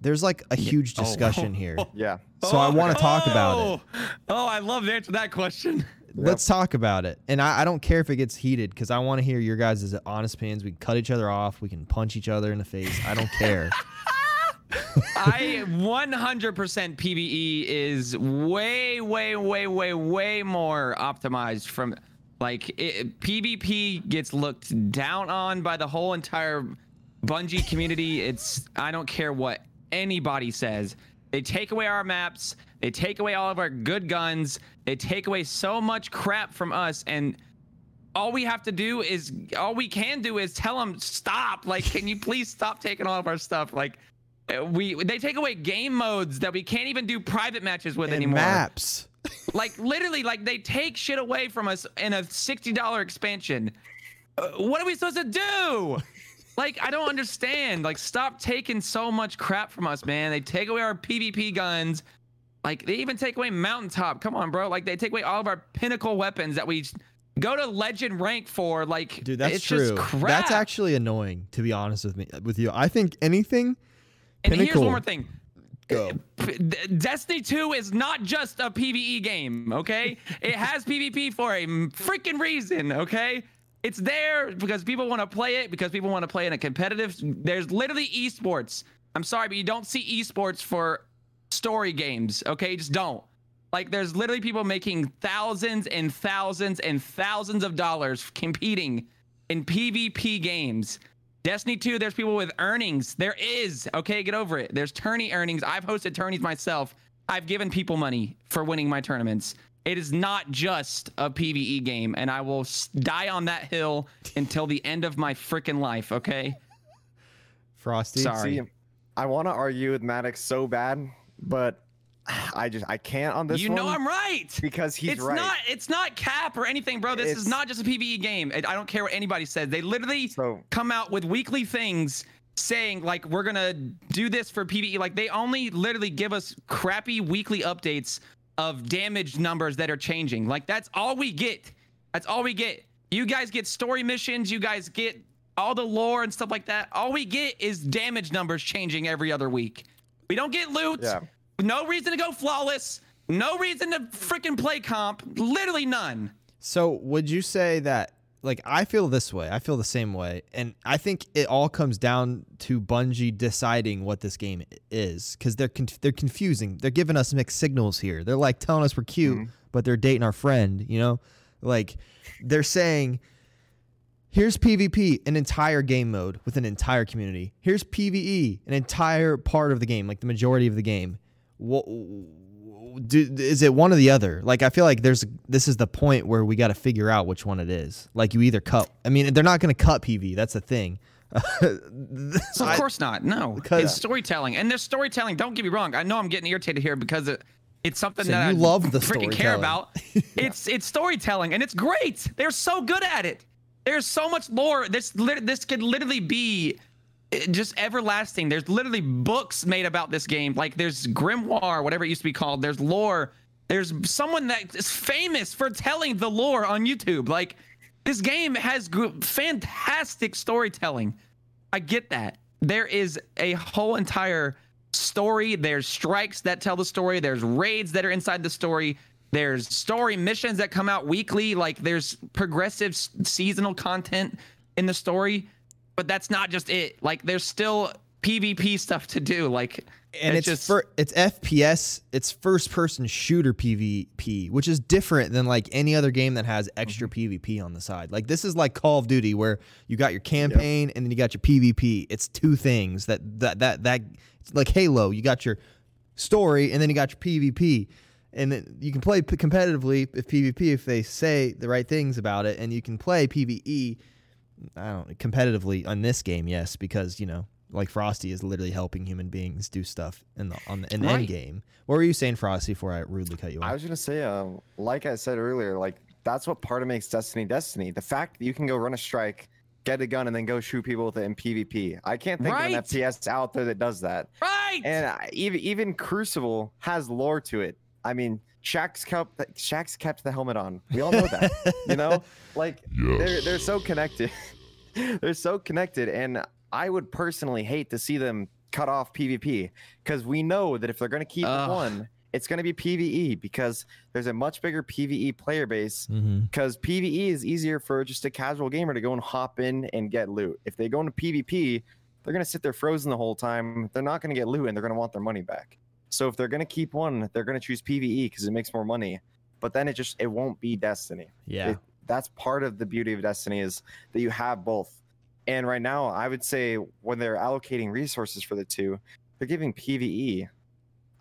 There's like a huge Oh. discussion here. yeah So I want to talk about it. Oh, oh, I love to answer that question. Let's talk about it. And I, I don't care if it gets heated because I want to hear your guys' honest opinions. We can cut each other off. We can punch each other in the face. I don't care. I 100% PVE E is way, way, way, way, way more optimized from like it, PvP gets looked down on by the whole entire Bungie community. It's I don't care what anybody says. They take away our maps. They take away all of our good guns. They take away so much crap from us and all we have to do is all we can do is tell them stop like can you please stop taking all of our stuff like we they take away game modes that we can't even do private matches with and anymore. maps. like literally like they take shit away from us in a $60 expansion. Uh, what are we supposed to do? Like i don't understand. Like stop taking so much crap from us man. They take away our pvp guns. Like they even take away mountaintop. Come on bro. Like they take away all of our pinnacle weapons that we go to legend rank for. Like Dude, that's it's true. just crap. That's actually annoying, to be honest with me with you. I think anything and here's one more thing go. Uh, Destiny 2 is not just a PvE game, okay? it has PvP for a freaking reason, okay? It's there because people want to play it, because people want to play in a competitive. There's literally esports. I'm sorry, but you don't see esports for story games, okay? You just don't. Like, there's literally people making thousands and thousands and thousands of dollars competing in PvP games. Destiny 2, there's people with earnings. There is. Okay, get over it. There's tourney earnings. I've hosted tourneys myself. I've given people money for winning my tournaments. It is not just a PvE game, and I will die on that hill until the end of my freaking life, okay? Frostee. Sorry. See, I want to argue with Maddox so bad, but I just I can't on this you know I'm right. because he's it's right. not it's not cap or anything, bro. This is not just a PvE game. I I don't care what anybody says. They literally So- come out with weekly things saying like we're gonna do this for PVE. Like they only literally give us crappy weekly updates of damage numbers that are changing. Like that's all we get. That's all we get. You guys get story missions. You guys get all the lore and stuff like that. All we get is damage numbers changing every other week. We don't get loot. Yeah. No reason to go flawless. No reason to freaking play comp. Literally none. So would you say that like I feel this way. I feel the same way. And I think it all comes down to Bungie deciding what this game is cuz they're conf- they're confusing. They're giving us mixed signals here. They're like telling us we're cute, Mhm. but they're dating our friend, you know? Like they're saying here's PvP, an entire game mode with an entire community. Here's PvE, an entire part of the game, like the majority of the game. What do, is it one or the other? Like I feel like there's this is the point where we got to figure out which one it is. Like you either cut. I mean, they're not going to cut PV. That's the thing. So of course not. No, Because- it's storytelling, and there's storytelling. Don't get me wrong. I know I'm getting irritated here because it, it's something So that you I love the freaking care about. It's it's storytelling, and it's great. They're so good at it. There's so much lore. This lit- this could literally be just everlasting. There's literally books made about this game. Like there's grimoire, whatever it used to be called. There's lore. There's someone that is famous for telling the lore on YouTube. Like this game has fantastic storytelling. I get that. There is a whole entire story. There's strikes that tell the story. There's raids that are inside the story. There's story missions that come out weekly. Like there's progressive seasonal content in the story, but that's not just it. Like there's still PvP stuff to do. Like and it's just fir- it's FPS, it's first person shooter PvP, which is different than like any other game that has extra mm-hmm. PvP on the side. Like this is like Call of Duty where you got your campaign and then you got your PvP. It's two things that that that that it's like Halo, you got your story and then you got your PvP. And then you can play p- competitively if PvP if they say the right things about it and you can play PvE I don't competitively on this game, yes, because you know, like Frostee is literally helping human beings do stuff in the on the in the end game. What were you saying, Frostee? Before I rudely cut you off, I was gonna say, um, like I said earlier, like that's what part of makes Destiny Destiny. The fact that you can go run a strike, get a gun, and then go shoot people with it in PvP. I can't think Right. of an FPS out there that does that. right. And I, even even Crucible has lore to it. I mean, Shaxx kept the, Shaxx kept the helmet on. We all know that. you know, like they're they're so connected. they're so connected, and I would personally hate to see them cut off PvP because we know that if they're going to keep Ugh. one, it's going to be PVE because there's a much bigger PVE player base. mm-hmm. Because PVE is easier for just a casual gamer to go and hop in and get loot. If they go into PvP, they're going to sit there frozen the whole time. They're not going to get loot and they're going to want their money back. So if they're going to keep one, they're going to choose PVE because it makes more money. But then it just it won't be Destiny Yeah. it- that's part of the beauty of destiny is that you have both and right now i would say when they're allocating resources for the two they're giving pve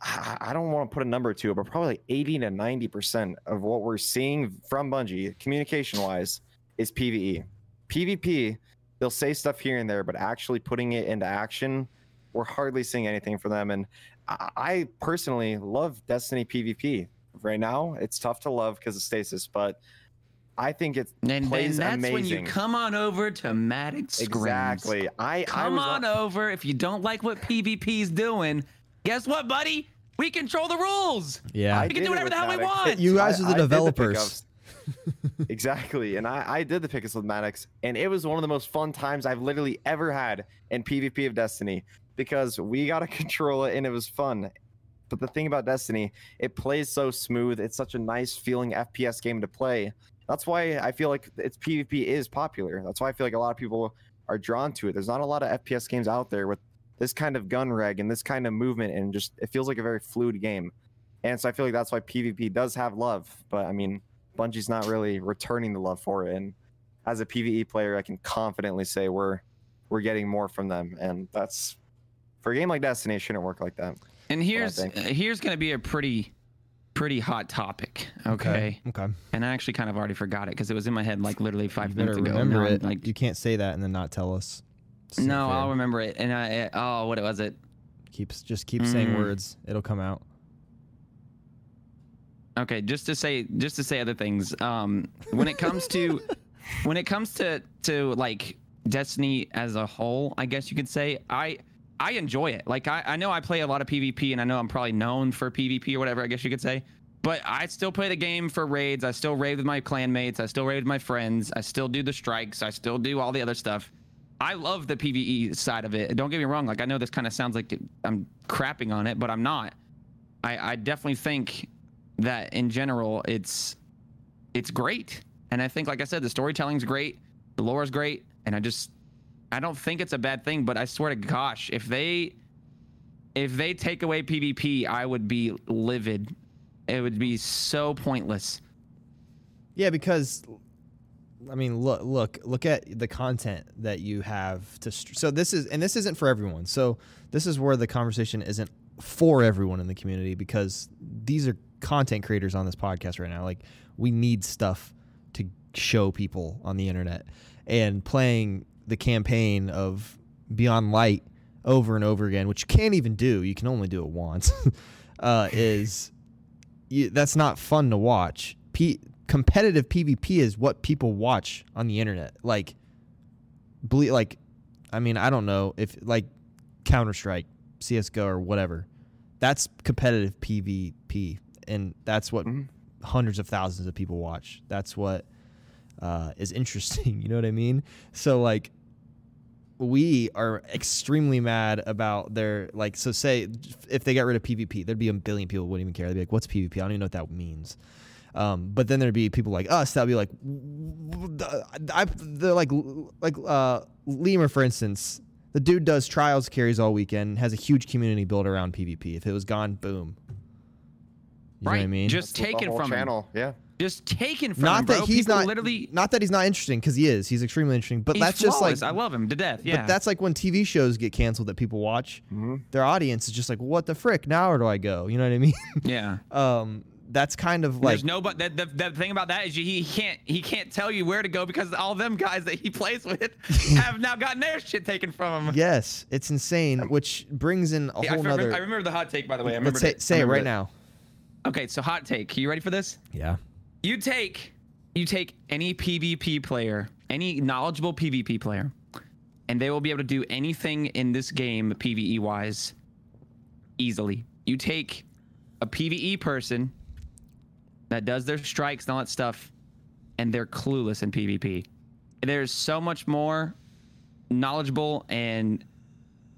i I don't want to put a number to it but probably like 80 to 90 percent of what we're seeing from bungie communication wise is pve pvp they'll say stuff here and there but actually putting it into action we're hardly seeing anything from them and i, I personally love destiny pvp right now it's tough to love because of stasis but I think it and then plays that's amazing. when you come on over to Maddox Scrims. exactly. I I Come was on over. If you don't like what PvP's doing, guess what, buddy? We control the rules. Yeah. I We can do whatever the hell we want. You guys are the I did developers. pickups. exactly, and I I did the pickups with Maddox, and it was one of the most fun times I've literally ever had in PvP of Destiny because we got to control it and it was fun. But the thing about Destiny, it plays so smooth. It's such a nice feeling FPS game to play. That's why I feel like its PvP is popular. That's why I feel like a lot of people are drawn to it. There's not a lot of FPS games out there with this kind of gun reg and this kind of movement, and just it feels like a very fluid game. And so I feel like that's why PvP does have love. But I mean, Bungie's not really returning the love for it. And as a PvE player, I can confidently say we're we're getting more from them, and that's for a game like Destiny, it shouldn't work like that. And here's uh, here's gonna be a pretty pretty hot topic. Okay. Okay. And I actually kind of already forgot it because it was in my head like literally five You minutes ago. remember it. Like you can't say that and then not tell us. It's no, fair. I'll remember it. And I oh what was it? Keeps just keep saying Mm. words. It'll come out. Okay, just to say just to say other things. Um, when it comes to when it comes to to like Destiny as a whole, I guess you could say, I I enjoy it. Like I, I know I play a lot of PvP and I know I'm probably known for PvP or whatever, I guess you could say. But I still play the game for raids. I still raid with my clanmates. I still raid with my friends. I still do the strikes. I still do all the other stuff. I love the PvE side of it. Don't get me wrong. Like I know this kind of sounds like I'm crapping on it, but I'm not. I, I definitely think that in general it's it's great. And I think, like I said, the storytelling's great, the lore is great, and I just I don't think it's a bad thing. But I swear to gosh, if they if they take away PvP, I would be livid. It would be so pointless. Yeah, because I mean, look, look, look at the content that you have to. St- so this is, and this isn't for everyone. So this is where the conversation isn't for everyone in the community because these are content creators on this podcast right now. Like we need stuff to show people on the internet, and playing the campaign of Beyond Light over and over again, which you can't even do. You can only do it once. uh, is you, that's not fun to watch. P- competitive PvP is what people watch on the internet. Like, ble- like, I mean, I don't know if like Counter Strike, CS:GO, or whatever. That's competitive PvP, and that's what Mhm. hundreds of thousands of people watch. That's what uh, is interesting. You know what I mean? So like, we are extremely mad about their like. So say if they got rid of PvP, there'd be a billion people wouldn't even care. They'd be like, "What's PvP? I don't even know what that means." Um, but then there'd be people like us that'd be like, I, they're like, like uh, Lemur, for instance. The dude does trials carries all weekend, has a huge community built around PvP. If it was gone, boom. You know what I Right. mean? Just That's what taken the whole from him. channel. Yeah. Just taken from not him, that bro. he's People not literally. not that he's not interesting because he is. He's extremely interesting. But he's that's just like. I love him to death. Yeah. But that's like when TV shows get canceled that people watch. hmm Their audience is just like, what the frick? Now where do I go? You know what I mean? yeah. um, that's kind of like There's no, but the, the, the thing about that is you, he can't he can't tell you where to go because all them guys that he plays with have now gotten their shit taken from him. yes, it's insane, which brings in a Yeah, I, whole remember, nother. I remember the hot take by the way. I remember Let's say, say it right now. Okay, so hot take. Are you ready for this? Yeah. You take you take any PvP player, any knowledgeable PvP player, and they will be able to do anything in this game PvE wise easily. You take a PvE person that does their strikes and all that stuff, and they're clueless in PvP. There's so much more knowledgeable and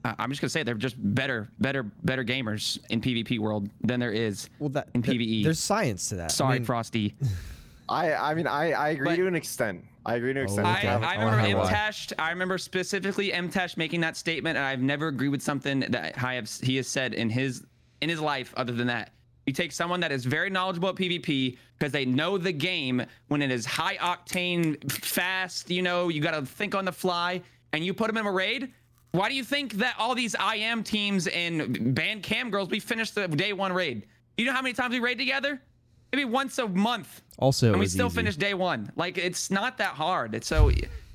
I'm just gonna say they're just better, better, better gamers in PvP world than there is. Well, that In th- PvE. there's science to that. I Sorry, mean, Frostee. I I mean I I agree But- to an extent. I agree to an oh, extent. Oh, I, okay. I I remember hear why. MTash. I remember specifically MTash making that statement, and I've never agreed with something that I have he has said in his in his life. Other than that, you take someone that is very knowledgeable at PvP because they know the game when it is high octane, fast. You know, you got to think on the fly, and you put them in a raid. Why do you think that all these IM teams and band cam girls we finished the day one raid? You know how many times we raid together? Maybe once a month Also, and we still easy. finished day one. Like it's not that hard. It's so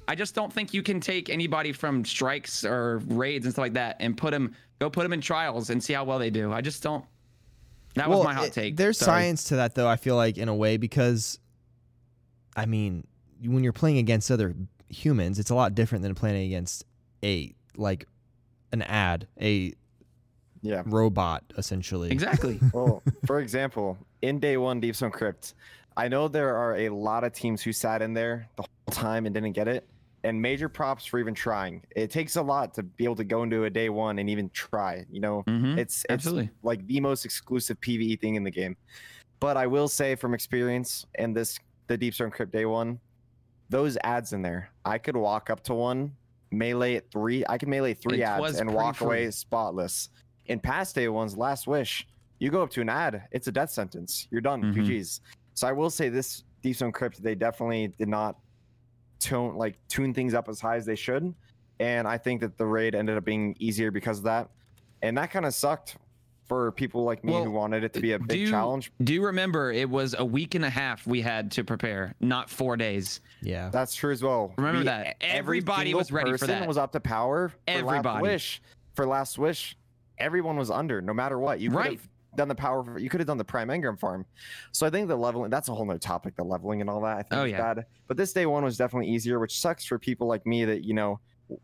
I just don't think you can take anybody from strikes or raids and stuff like that and put them go put them in trials and see how well they do. I just don't. That was my hot it- take. There's Sorry. science to that, though. I feel like in a way because, I mean, when you're playing against other humans, it's a lot different than playing against a like an ad, a Yeah. robot, essentially. Exactly. well, for example, in day one, Deep Stone Crypt, I know there are a lot of teams who sat in there the whole time and didn't get it. And major props for even trying. It takes a lot to be able to go into a day one and even try. You know, Mhm. it's it's absolutely. like the most exclusive PVE thing in the game. But I will say from experience and this the Deep Stone Crypt day one, those ads in there, I could walk up to one, melee at three. I can melee three It ads and walk away spotless. In past day ones, Last Wish, you go up to an ad, it's a death sentence. You're done. Mhm. GG's. So I will say this Deep Stone Crypt, they definitely did not tone like tune things up as high as they should. And I think that the raid ended up being easier because of that. And that kind of sucked for people like me Well, who wanted it to be a big do, challenge. Do you remember it was a week and a half we had to prepare, not four days. Yeah. That's true as well. Remember We- that. Everybody single was ready for person that. Was up to power. For Everybody. Last wish. For last wish, everyone was under, no matter what. You could Right. have done the power. You could have done the prime engram farm. So I think the leveling. That's a whole nother topic. The leveling and all that. I think Oh, yeah. bad. But this day one was definitely easier, which sucks for people like me that you know,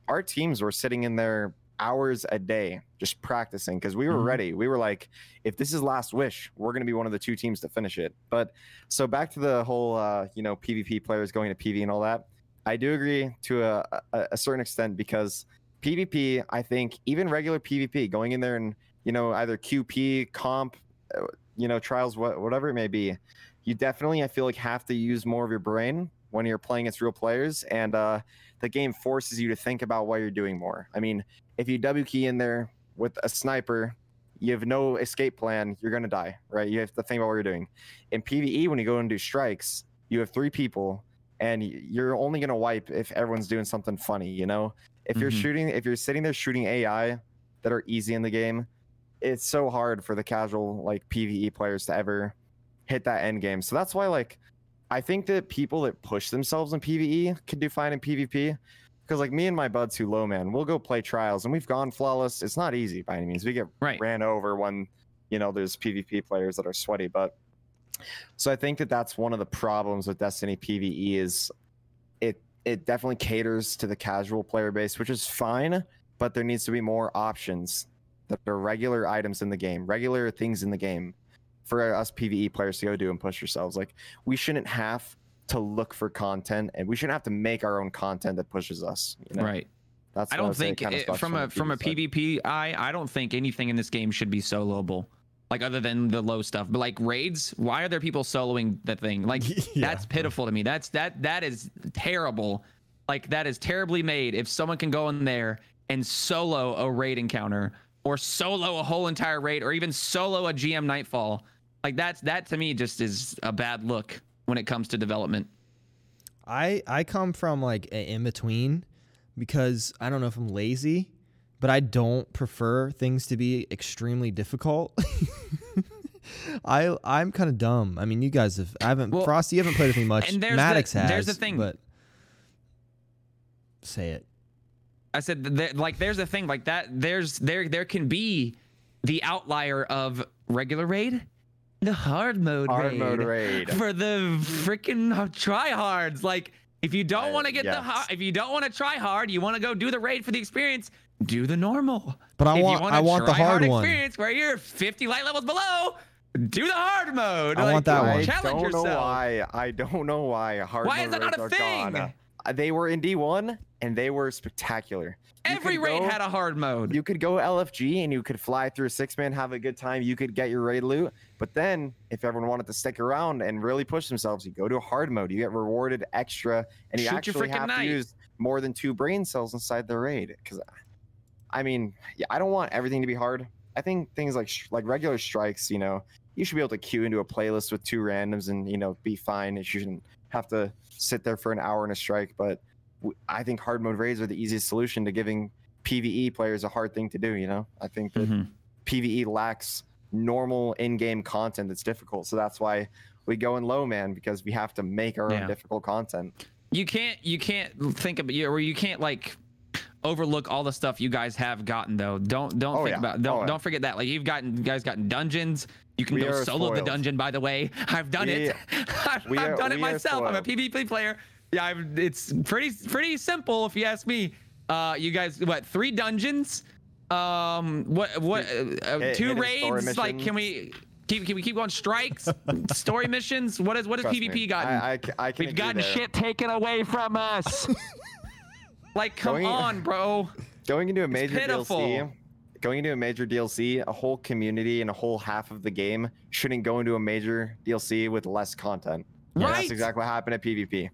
our teams were sitting in there hours a day just practicing because we were Mhm. ready. We were like, if this is last wish, we're going to be one of the two teams to finish it. But so back to the whole, uh, you know, PvP players going to PV and all that. I do agree to a, a, a certain extent because PvP, I think even regular PvP, going in there and you know either QP, comp, uh, you know trials, what, whatever it may be, you definitely I feel like have to use more of your brain when you're playing against real players, and uh, the game forces you to think about what you're doing more. I mean, if you W key in there with a sniper, you have no escape plan. You're gonna die, right? You have to think about what you're doing. In PVE, when you go and do strikes, you have three people, and you're only gonna wipe if everyone's doing something funny. You know, if you're Mhm. shooting, if you're sitting there shooting AI that are easy in the game, it's so hard for the casual like PVE players to ever hit that end game. So that's why like I think that people that push themselves in PVE can do fine in PvP. Because like me and my buds who low man, we'll go play trials and we've gone flawless. It's not easy by any means. We get Right. ran over when you know there's PvP players that are sweaty. But so I think that that's one of the problems with Destiny PVE is it it definitely caters to the casual player base, which is fine. But there needs to be more options that are regular items in the game, regular things in the game for us PVE players to go do and push yourselves. Like we shouldn't have to look for content and we shouldn't have to make our own content that pushes us. You know? Right. That's I don't would say think it, from a the from a side. PvP I I don't think anything in this game should be soloable. Like other than the low stuff, but like raids, why are there people soloing the thing? Like Yeah. that's pitiful to me. That's that that is terrible. Like that is terribly made. If someone can go in there and solo a raid encounter, or solo a whole entire raid, or even solo a GM Nightfall, like that's that to me just is a bad look when it comes to development. I I come from like in between because I don't know if I'm lazy, but I don't prefer things to be extremely difficult. I I'm kind of dumb. I mean, you guys have I haven't Well, Frostee. You haven't played with me much. and there's Maddox the- has. there's the thing. but say it. I said there, like there's a thing like that. There's there there can be the outlier of regular raid, the hard mode Hard raid, mode raid. for the freaking tryhards. Like if you don't want to get the hard, if you don't want to try hard, you want to go do the raid for the experience. Do the normal. But I if want- you want I a want the try hard one. experience where you're 50 light levels below. Do the hard mode. I want that one. Challenge I don't yourself. know why. I don't know why hard Why mode is that not a thing? gone. Uh, They were in D1 and they were spectacular. Every raid go- had a hard mode. You could go LFG and you could fly through a six man, have a good time. You could get your raid loot. But then, if everyone wanted to stick around and really push themselves, you go to a hard mode. You get rewarded extra, and you Shoot actually have knight. to use more than two brain cells inside the raid. Because, I mean, yeah, I don't want everything to be hard. I think things like sh- like regular strikes, you know, you should be able to queue into a playlist with two randoms and you know be fine. You shouldn't have to sit there for an hour in a strike. But I think hard mode raids are the easiest solution to giving PVE players a hard thing to do. You know, I think that Mhm. PVE lacks normal in-game content that's difficult, so that's why we go in low man because we have to make our Yeah. own difficult content. you can't you can't think about you or you can't like overlook all the stuff you guys have gotten though. Don't don't Oh, think yeah. about don't Oh, don't forget that. Like you've gotten you guys gotten dungeons. You can go solo the dungeon. By the way, I've done it. I've, I've are- done it myself. I'm a. PvP player. Yeah, I've, it's pretty pretty simple if you ask me. Uh, you guys, what three dungeons? Um, what what uh, uh, Hit- two hidden raids? Like, can we? Keep, can we keep going strikes, story missions? What is what has Trust PvP me, gotten? I, I, I can We've gotten shit taken away from us. like, come Going- on, bro. Going into a major. DLC, going into a major DLC, a whole community and a whole half of the game shouldn't go into a major DLC with less content. And Right. That's exactly what happened at PvP.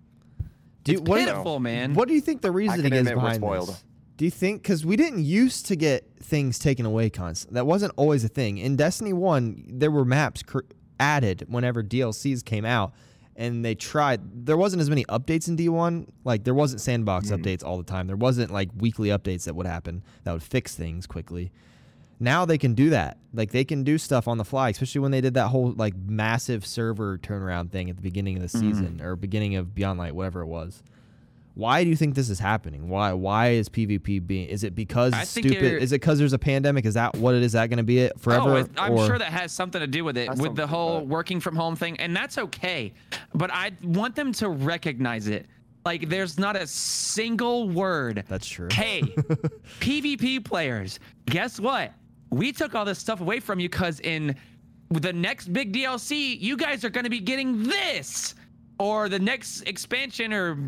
Do, It's what, do you- pitiful, man. what do you think the reasoning is admit we're behind spoiled. this? Do you think because we didn't used to get things taken away constant? That wasn't always a thing. In Destiny One, there were maps cr- added whenever DLCs came out, and they tried. There wasn't as many updates in D1. Like there wasn't sandbox Mm. updates all the time. There wasn't like weekly updates that would happen that would fix things quickly. Now they can do that. Like they can do stuff on the fly, especially when they did that whole like massive server turnaround thing at the beginning of the Mm-hmm. season or beginning of Beyond Light, whatever it was. Why do you think this is happening? Why why is PvP being? Is it because I it's stupid? Is it because there's a pandemic? Is that what it is? Is that going to be it forever? Oh, I'm or- sure that has something to do with it, Has with the whole but- working from home thing, and that's okay. But I want them to recognize it. Like, there's not a single word. That's true. Hey, PvP players, guess what? We took all this stuff away from you because in the next big DLC, you guys are going to be getting this, or the next expansion or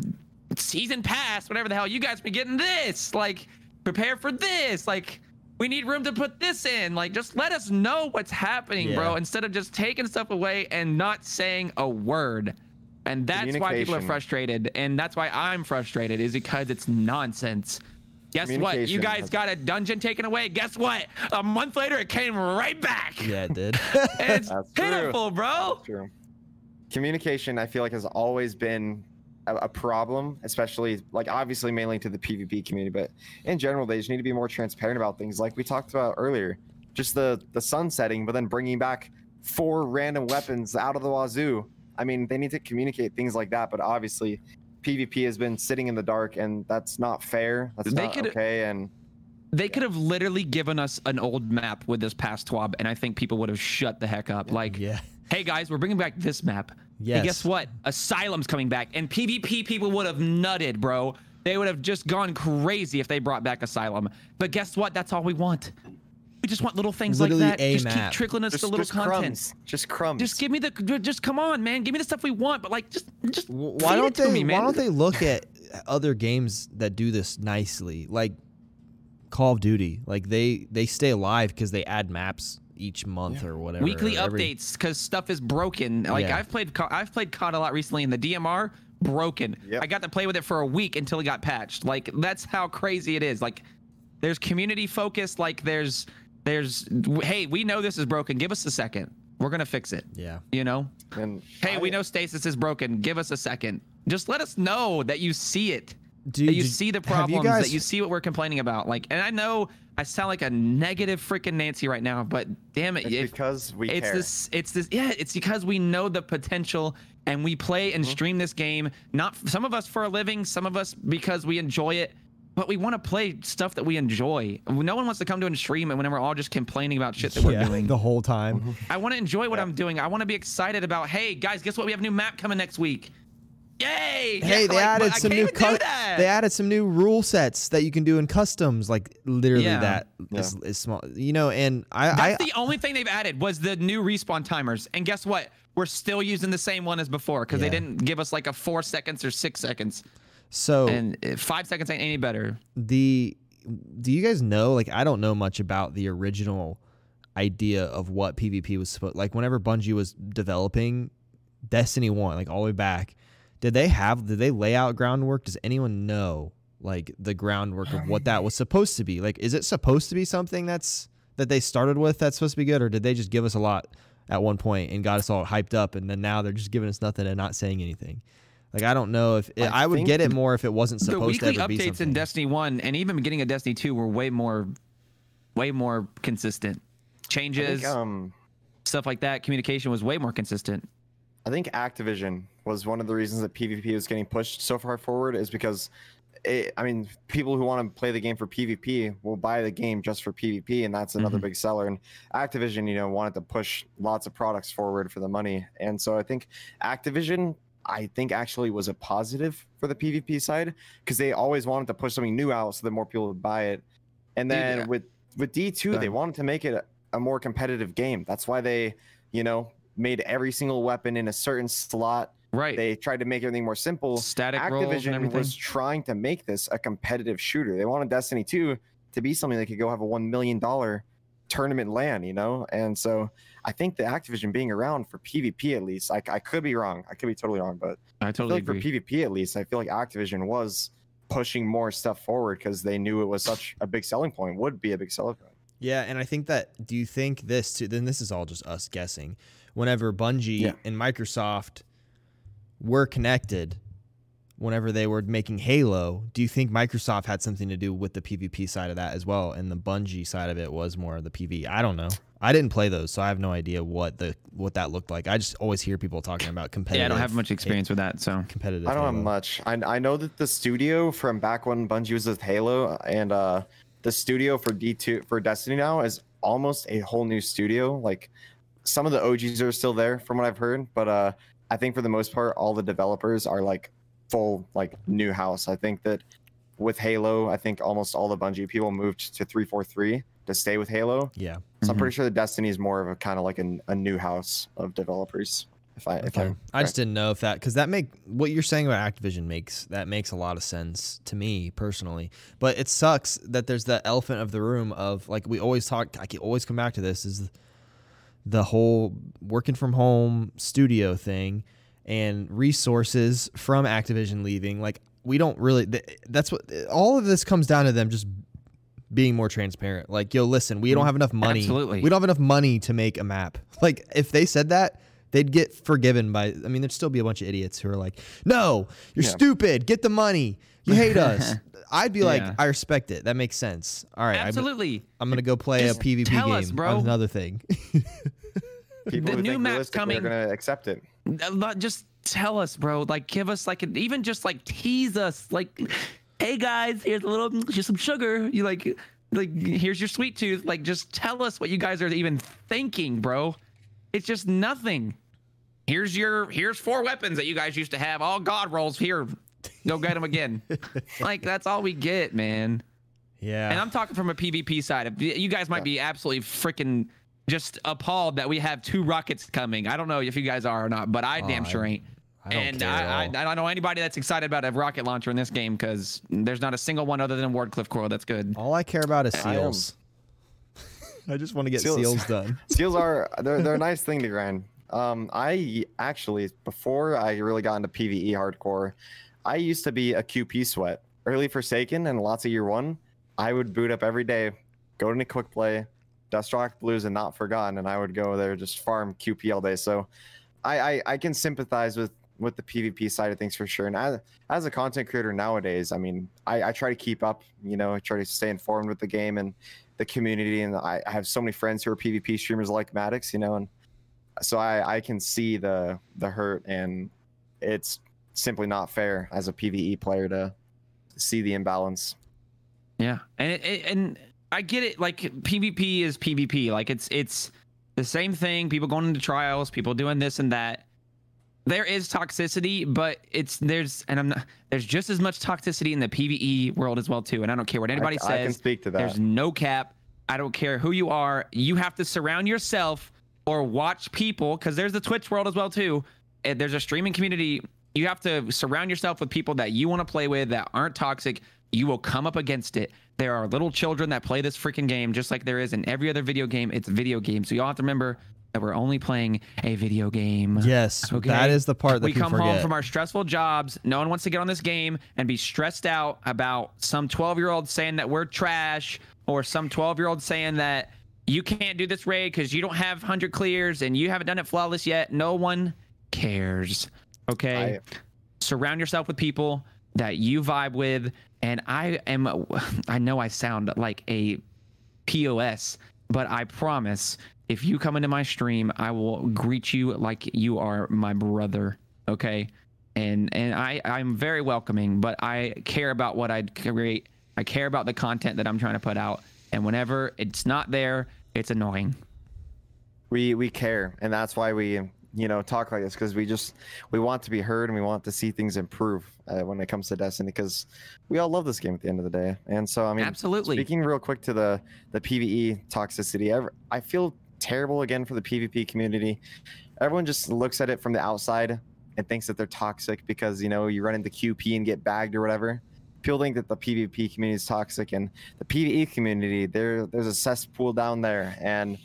season pass, whatever the hell, you guys be getting this. Like, prepare for this. Like, we need room to put this in. Like, just let us know what's happening, bro, instead of just taking stuff away and not saying a word. And that's why people are frustrated, and that's why I'm frustrated, is because it's nonsense. Guess what? You guys got a dungeon taken away. Guess what? A month later, it came right back. Yeah, it did. It's That's true. pitiful, bro. True. Communication, I feel like, has always been a, a problem, especially like obviously mainly to the PvP community, but in general, they just need to be more transparent about things, like we talked about earlier. Just the the sun setting, but then bringing back four random weapons out of the wazoo. I mean, they need to communicate things like that, but obviously, PvP has been sitting in the dark, and that's not fair. That's They not could- okay. And They could have literally given us an old map with this past TWAB, and I think people would have shut the heck up. Like, yeah. hey guys, we're bringing back this map. Hey, Yes. guess what? Asylum's coming back, and PvP people would have nutted, bro. They would have just gone crazy if they brought back Asylum. But guess what? That's all we want. We just want little things Literally like that. a just map. keep trickling us just, the little just content. crumbs. Just crumbs. Just give me the. Just come on, man. Give me the stuff we want. But like, just, just. W- feed Why don't to they? Me, man. why don't they look at other games that do this nicely, like Call of Duty? Like they they stay alive because they add maps each month or whatever. weekly or every- updates because stuff is broken. Like Yeah. I've played, I've played COD a lot recently, and the DMR broken. Yep. I got to play with it for a week until it got patched. Like that's how crazy it is. Like there's community focus. Like there's, there's, hey, we know this is broken. Give us a second. We're gonna fix it. Yeah. You know. and Hey, we know stasis is broken. Give us a second. Just let us know that you see it. Do- that you did- see the have you problems. guys- that you see what we're complaining about. Like, and I know I sound like a negative freaking Nancy right now, but damn it, It's if- because we it's care. this it's this yeah it's because we know the potential and we play and mm-hmm. stream this game not some of us for a living some of us because we enjoy it but we want to play stuff that we enjoy no one wants to come to a stream and when we're all just complaining about shit that we're doing the whole time. Mm-hmm. i want to enjoy what i'm doing i want to be excited about hey guys guess what we have a new map coming next week yay Hey, Yeah, they like, added some new cu- they added some new rule sets that you can do in customs. Like literally Yeah. that Yeah. is, is small. You know, and I I That's the only thing they've added was the new respawn timers. And guess what? We're still using the same one as before because Yeah. they didn't give us like a four seconds or six seconds. So And uh, five seconds ain't any better. the do you guys know like i don't know much about the original idea of what pvp was supposed like whenever bungie was developing destiny 1 like all the way back did they have did they lay out groundwork? Does anyone know like the groundwork of what that was supposed to be? Like is it supposed to be something that's that they started with that's supposed to be good or did they just give us a lot at one point and got us all hyped up and then now they're just giving us nothing and not saying anything like i don't know if i, I would get it more if it wasn't The supposed to weekly ever be updates something in Destiny 1 and even beginning of Destiny 2 were way more way more consistent. Changes, think, um, stuff like that, communication was way more consistent. I think Activision was one of the reasons that PvP was getting pushed so far forward is because it, I mean, people who want to play the game for PvP will buy the game just for PvP, and that's another Mhm. big seller. And Activision, you know, wanted to push lots of products forward for the money, and so I think Activision, I think actually was a positive for the PvP side because they always wanted to push something new out so that more people would buy it. And then yeah. with with D two, they wanted to make it a, a more competitive game. That's why they, you know, made every single weapon in a certain slot. Right. They tried to make everything more simple. Static Activision everything. was trying to make this a competitive shooter. They wanted Destiny 2 to be something that could go have a $1 million tournament land, you know? And so I think the Activision being around for PvP at least, I, I could be wrong. I could be totally wrong, but I I feel totally like agree. for PvP at least, I feel like Activision was pushing more stuff forward because they knew it was such a big selling point, would be a big selling point. Yeah, and I think that do you think this too then this is all just us guessing. Whenever Bungie Yeah. and Microsoft were connected, whenever they were making Halo, do you think Microsoft had something to do with the PvP side of that as well, and the Bungie side of it was more of the PV? I don't know. I didn't play those, so I have no idea what the what that looked like. I just always hear people talking about competitive. Yeah, I don't have much experience with that, so competitive. I don't have much. I, I know that the studio from back when Bungie was with Halo and uh, the studio for D2 for Destiny now is almost a whole new studio. Like some of the OGs are still there from what I've heard, but uh, I think for the most part, all the developers are like full like new house. I think that with Halo, I think almost all the Bungie people moved to 343 to stay with Halo. Yeah. So I'm mm-hmm. pretty sure that Destiny is more of a kind of like an, a new house of developers. If I if Okay. I'm I just didn't know if that because that make what you're saying about Activision makes that makes a lot of sense to me personally. But it sucks that there's that elephant of the room of like we always talk. I can always come back to this is the whole working from home studio thing and resources from Activision leaving. Like we don't really. That's what all of this comes down to them just being more transparent. Like, yo, listen, we don't mm, have enough money. Absolutely. We don't have enough money to make a map. Like, if they said that, they'd get forgiven by. I mean, there'd still be a bunch of idiots who are like, no, you're Yeah. stupid. Get the money. You hate us. I'd be like, I respect it. That makes sense. All right. I'm- absolutely. I'm, going to go play a PvP game. us, bro. on Another thing. people The who new think map's realistically coming. are going to accept it. Uh, not- Just tell us, bro. Like, give us like an, even just like tease us. Like, hey guys, here's a little, here's some sugar. You like, like here's your sweet tooth. Like, just tell us what you guys are even thinking, bro. It's just nothing. Here's your here's four weapons that you guys used to have. All god rolls here. Go get them again. like that's all we get, man. yeah. And I'm talking from a PvP side. You guys might be absolutely freaking just appalled that we have two rockets coming. I don't know if you guys are or not, but I damn Oh, sure ain't. I don't and care I, I, all. I don't know anybody that's excited about a rocket launcher in this game because there's not a single one other than Wardcliff Coil that's good. All I care about is seals. I just want to get Seals. seals done. Seals are they're they're a nice thing to grind. Um, I actually before I really got into PVE hardcore, I used to be a QP sweat. Early Forsaken and lots of year one, I would boot up every day, go to quick play, Dustrock Blues and Not Forgotten, and I would go there just farm QP all day. So, I I, I can sympathize with with the PvP side of things for sure. And as, a content creator nowadays, I mean, I, I try to keep up. You know, I try to stay informed with the game and the community, and I, I have so many friends who are PvP streamers like Maddox. You know, and so I I can see the the hurt, and it's simply not fair as a PVE player to see the imbalance. Yeah, and and I get it. Like PvP is PvP. Like it's it's the same thing. People going into trials, people doing this and that. There is toxicity, but it's there's and I'm not there's just as much toxicity in the PvE world as well too. And I don't care what anybody I, I can says. speak to that. There's no cap. I don't care who you are. You have to surround yourself or watch people because there's the Twitch world as well too. And there's a streaming community. You have to surround yourself with people that you want to play with that aren't toxic. You will come up against it. There are little children that play this freaking game just like there is in every other video game. It's a video game. So you all have to remember that we're only playing a video game. Yes, Okay. that is the part that we people come home from our stressful jobs. No one wants to get on this game and be stressed out about some 12 year old saying that we're trash or some 12 year old saying that you can't do this raid because you don't have 100 clears and you haven't done it flawless yet. No one cares. Okay. I- Surround yourself with people that you vibe with. And I am, I know I sound like a POS, but I promise if you come into my stream, I will greet you like you are my brother. Okay. And and I, I'm very welcoming, but I care about what I create. I care about the content that I'm trying to put out. And whenever it's not there, it's annoying. we we care and that's why we you know talk like this because we just we want to be heard and we want to see things improve uh, when it comes to destiny because we all love this game at the end of the day. And so i mean Absolutely. speaking real quick to the the pve toxicity ev- i feel terrible again for the pvp community. Everyone just looks at it from the outside and thinks that they're toxic because you know you run into qp and get bagged or whatever. People think that the pvp community is toxic and the pve community there there's a cesspool down there. And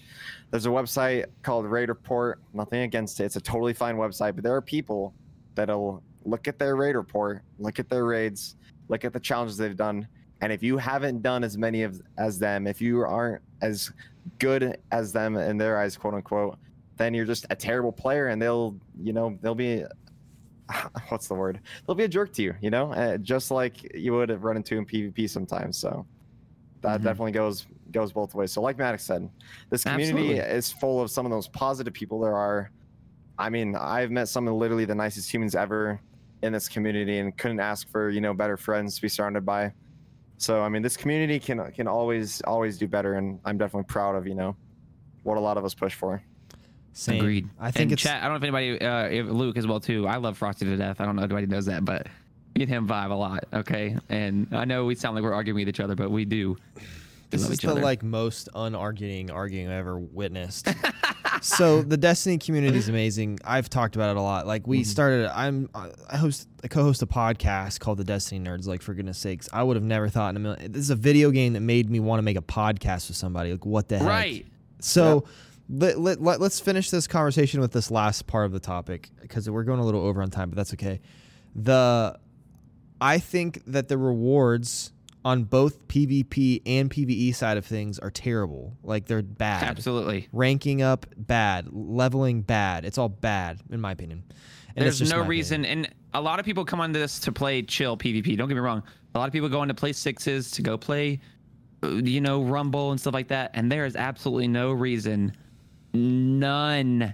there's a website called Raid Report. Nothing against it. It's a totally fine website, but there are people that'll look at their raid report, look at their raids, look at the challenges they've done, and if you haven't done as many of as them, if you aren't as good as them in their eyes, quote unquote, then you're just a terrible player, and they'll, you know, they'll be what's the word? They'll be a jerk to you, you know, uh, just like you would have run into in PvP sometimes. So that Mhm. definitely goes goes both ways. So like Maddox said, this community Absolutely. is full of some of those positive people there are. I mean, I've met some of literally the nicest humans ever in this community, and couldn't ask for you know better friends to be surrounded by. So I mean, this community can can always always do better, and I'm definitely proud of you know what a lot of us push for. Same. Agreed. I think and it's chat. I don't know if anybody, uh, if Luke as well too. I love Frostee to death. I don't know if anybody knows that, but me and him vibe a lot. Okay, and I know we sound like we're arguing with each other, but we do. This is the other. like most unarguing arguing I've ever witnessed. so the Destiny community is amazing. I've talked about it a lot. Like Mm-hmm. we started. I'm I host I co-host a podcast called the Destiny Nerds. Like for goodness sakes, I would have never thought in a million. This is a video game that made me want to make a podcast with somebody. Like what the heck? right. So let, let, let, us finish this conversation with this last part of the topic because we're going a little over on time, but that's okay. The I think that the rewards on both PvP and PvE side of things are terrible. Like they're bad. Absolutely. Ranking up bad, leveling bad. It's all bad in my opinion. And There's no reason, opinion. and a lot of people come on this to play chill PvP. Don't get me wrong. A lot of people go in to play sixes to go play, uh, you know, Rumble and stuff like that. And there is absolutely no reason, none,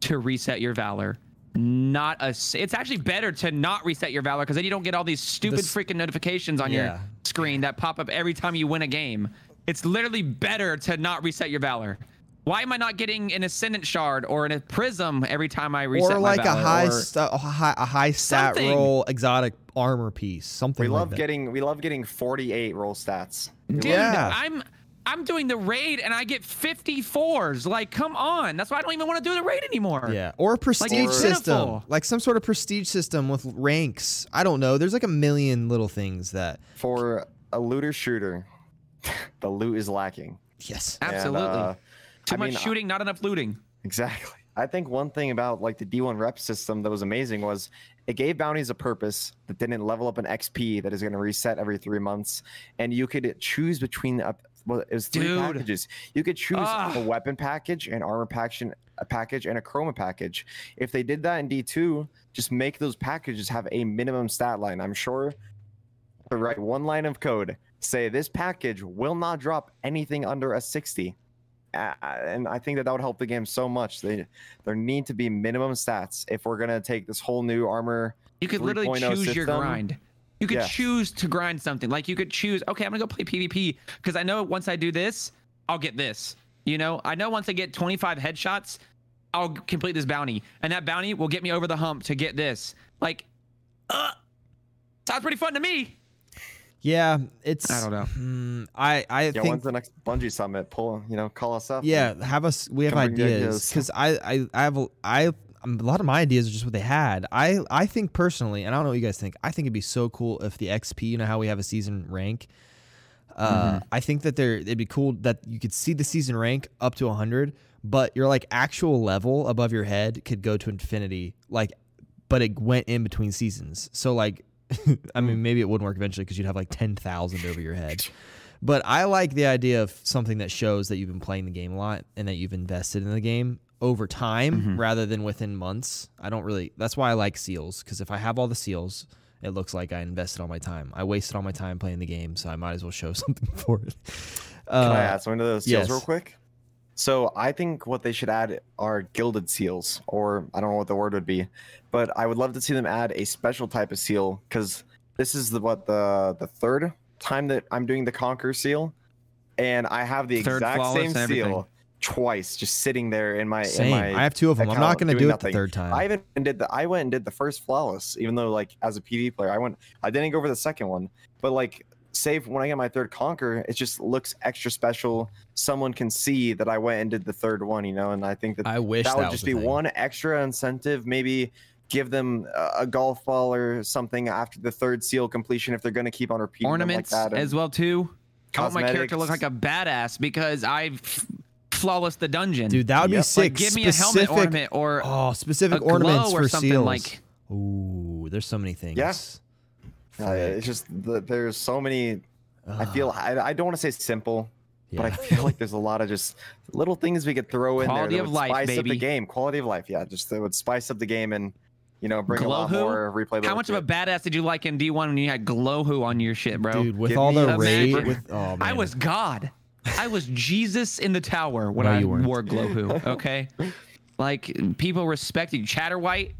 to reset your Valor. Not a. It's actually better to not reset your Valor because then you don't get all these stupid This- freaking notifications on Yeah. your screen that pop up every time you win a game. It's literally better to not reset your Valor. Why am I not getting an Ascendant Shard or an, a Prism every time I reset or my like a high, or- sta- a high a high stat Something. roll exotic armor piece. Something We like love that. getting we love getting 48 roll stats. Dude, Yeah. I'm I'm doing the raid and I get 54s. Like, come on. That's why I don't even want to do the raid anymore. Yeah, or a prestige it's system, pitiful. like some sort of prestige system with ranks. I don't know. There's like a million little things that. For a looter shooter, the loot is lacking. Yes. And, Absolutely. uh, Too I much mean, shooting, not enough looting. Exactly. I think one thing about like the D1 rep system that was amazing was it gave bounties a purpose that didn't level up an XP that is going to reset every three months, and you could choose between up. Well, it was three Dude. packages. You could choose Ah. a weapon package, an armor package, a package, and a chroma package. If they did that in D2, just make those packages have a minimum stat line. I'm sure to write one line of code, say this package will not drop anything under a 60 uh, and I think that that would help the game so much. They, there need to be minimum stats if we're gonna take this whole new armor. You could literally 3.0 choose your grind. You could Yeah. choose to grind something. Like you could choose, okay, I'm gonna go play PvP because I know once I do this, I'll get this. You know, I know once I get 25 headshots, I'll complete this bounty, and that bounty will get me over the hump to get this. Like, uh, sounds pretty fun to me. Yeah, it's. I don't know. Hmm, I I Yeah, think. when's the next Bungie summit? Pull, you know, call us up. Yeah, have us. We have Come bring the ideas ideas. because I I I have a, I a lot of my ideas are just what they had. I I think personally, and I don't know what you guys think. I think it'd be so cool if the XP, you know how we have a season rank. Uh, Mm-hmm. I think that there it'd be cool that you could see the season rank up to 100, but your like actual level above your head could go to infinity. Like, but it went in between seasons. So like, I Mm. mean, maybe it wouldn't work eventually because you'd have like 10,000 over your head. But I like the idea of something that shows that you've been playing the game a lot and that you've invested in the game over time Mm-hmm. rather than within months. I don't really. That's why I like seals because if I have all the seals, it looks like I invested all my time. I wasted all my time playing the game, so I might as well show something for it. Uh, Can I add something to those seals yes. real quick? So I think what they should add are gilded seals, or I don't know what the word would be, but I would love to see them add a special type of seal because this is the what the the third time that I'm doing the conquer seal, and I have the Third exact same seal twice, just sitting there in my Same. in my. I have two of them. I'm not going to do it the third time. I even did the I went and did the first flawless, even though like as a PvP player, I went I didn't go over the second one, but like save when I get my third conquer, it just looks extra special. Someone can see that I went and did the third one, you know, and I think that I wish that that, would just be thing. one extra incentive. Maybe give them a- a golf ball or something after the third seal completion if they're going to keep on repeating Ornaments like that. and- as well too. I want my character to look like Cosmetics. a badass because I flawless the dungeon. Dude, that would be sick. like, give me a helmet ornament or Oh, specific a ornaments or for something seals. like. Ooh, there's so many things. Yeah. Uh, it's just the, there's so many. I feel I, I don't want to say simple, but I feel like there's a lot of just little things we could throw in there Quality that of would life, spice up the game. Quality of life, yeah, just that would spice up the game and you know, bring a lot Glowhoo? more replayability. How much of a badass did you like in D1 when you had Glowhoo on your shit, bro? Dude, with Give all me the a raid, Imagine. with oh I was God. I was Jesus in the tower when No, I you weren't. wore Glowhoo. Okay, like people respected you. Chatterwhite,